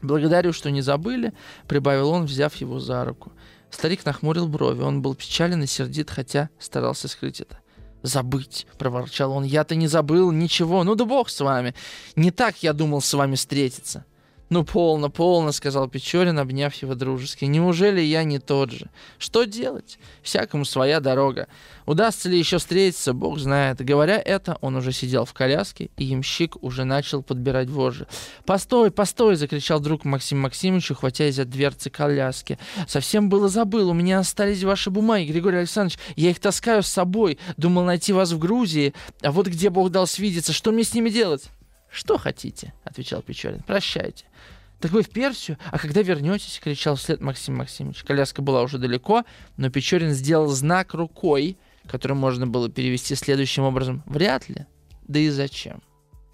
Благодарю, что не забыли, прибавил он, взяв его за руку. Старик нахмурил брови. Он был печален и сердит, хотя старался скрыть это. «Забыть!» — проворчал он. «Я-то не забыл ничего. Ну да бог с вами. Не так я думал с вами встретиться». «Ну, полно, полно», — сказал Печорин, обняв его дружески. «Неужели я не тот же? Что делать? Всякому своя дорога. Удастся ли еще встретиться, бог знает». Говоря это, он уже сидел в коляске, и ямщик уже начал подбирать вожжи. «Постой, постой!» — закричал друг Максим Максимович, ухватясь за дверцы коляски. «Совсем было забыл. У меня остались ваши бумаги, Григорий Александрович. Я их таскаю с собой. Думал найти вас в Грузии. А вот где бог дал свидеться. Что мне с ними делать?» «Что хотите?» — отвечал Печорин. «Прощайте». «Так вы в Персию? А когда вернетесь?» — кричал вслед Максим Максимович. Коляска была уже далеко, но Печорин сделал знак рукой, который можно было перевести следующим образом. «Вряд ли. Да и зачем?»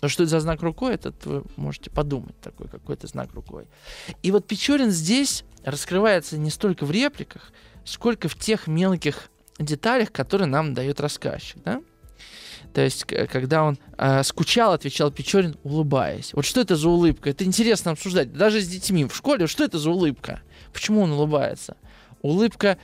Но что это за знак рукой, этот вы можете подумать, такой какой-то знак рукой. И вот Печорин здесь раскрывается не столько в репликах, сколько в тех мелких деталях, которые нам дает рассказчик. Да? То есть, когда он э, скучал, отвечал Печорин, улыбаясь. Вот что это за улыбка? Это интересно обсуждать. Даже с детьми в школе, что это за улыбка? Почему он улыбается? Улыбка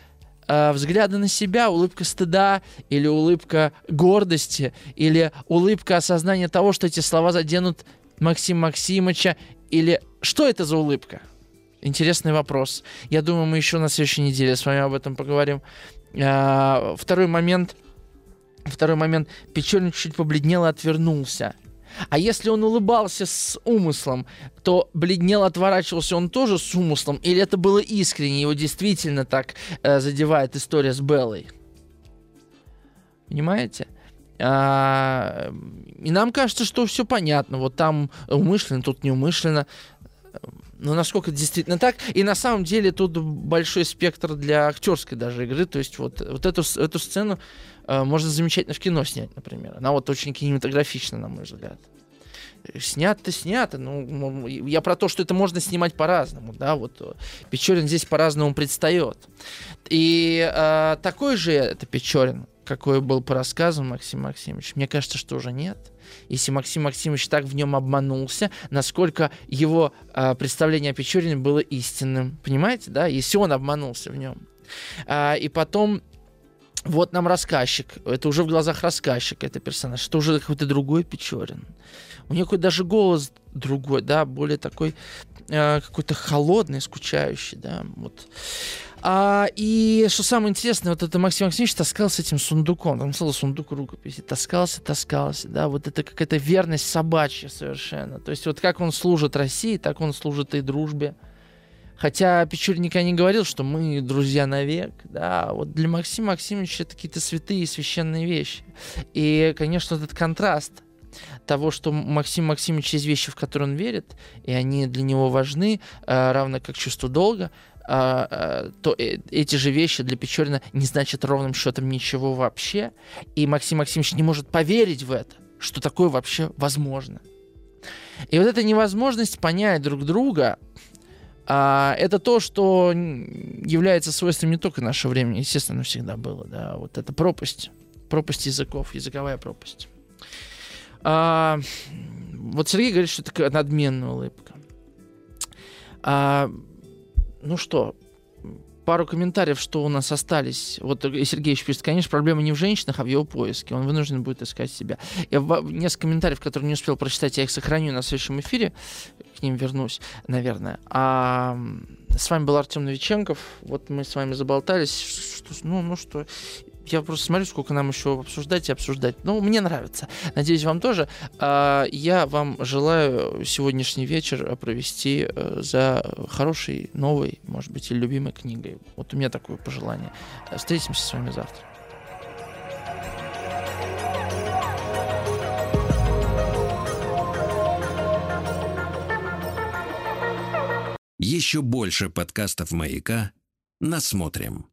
э, взгляда на себя, улыбка стыда, или улыбка гордости, или улыбка осознания того, что эти слова заденут Максима Максимовича, или что это за улыбка? Интересный вопрос. Я думаю, мы еще на следующей неделе с вами об этом поговорим. Э, второй момент – Второй момент. Печорин чуть побледнел и отвернулся. А если он улыбался с умыслом, то бледнел, отворачивался он тоже с умыслом? Или это было искренне, его действительно так э, задевает история с Беллой? Понимаете? А, и нам кажется, что все понятно. Вот там умышленно, тут неумышленно. Но насколько это действительно так? И на самом деле тут большой спектр для актерской даже игры. То есть вот, вот эту, эту сцену можно замечательно в кино снять, например. Она вот очень кинематографична, на мой взгляд. Снято, снято. Ну, я про то, что это можно снимать по-разному, да, вот э, Печорин здесь по-разному предстает. И э, такой же это Печорин, какой был по рассказам Максим Максимович. Мне кажется, что уже нет. Если Максим Максимович так в нем обманулся, насколько его э, представление о Печорине было истинным. Понимаете, да? Если он обманулся в нем. А, и потом вот нам рассказчик, это уже в глазах рассказчика, это персонаж, это уже какой-то другой Печорин. У него какой даже голос другой, да, более такой э, какой-то холодный, скучающий, да, вот. А, и что самое интересное, вот это Максим Максимович таскался этим сундуком, там целый сундук рукописи, таскался, таскался, да, вот это какая-то верность собачья совершенно. То есть вот как он служит России, так он служит и дружбе. Хотя Печорин никогда не говорил, что мы друзья навек, да, вот для Максима Максимовича это какие-то святые и священные вещи. И, конечно, этот контраст того, что Максим Максимович есть вещи, в которые он верит, и они для него важны, э, равно как чувство долга, а, а, то э, эти же вещи для Печорина не значат ровным счетом ничего вообще. И Максим Максимович не может поверить в это, что такое вообще возможно. И вот эта невозможность понять друг друга, а, это то, что является свойством не только нашего времени, естественно, всегда было, да, вот эта пропасть, пропасть языков, языковая пропасть. А, вот Сергей говорит, что это надменная улыбка. А, ну что, пару комментариев, что у нас остались. Вот Сергеевич пишет, конечно, проблема не в женщинах, а в его поиске. Он вынужден будет искать себя. Я несколько комментариев, которые не успел прочитать, я их сохраню на следующем эфире. К ним вернусь, наверное. А с вами был Артем Новиченков. Вот мы с вами заболтались. Что, ну, ну что, я просто смотрю, сколько нам еще обсуждать и обсуждать. Ну, мне нравится. Надеюсь, вам тоже. А, я вам желаю сегодняшний вечер провести э, за хорошей, новой, может быть, или любимой книгой. Вот у меня такое пожелание. Встретимся с вами завтра. Еще больше подкастов «Маяка» насмотрим.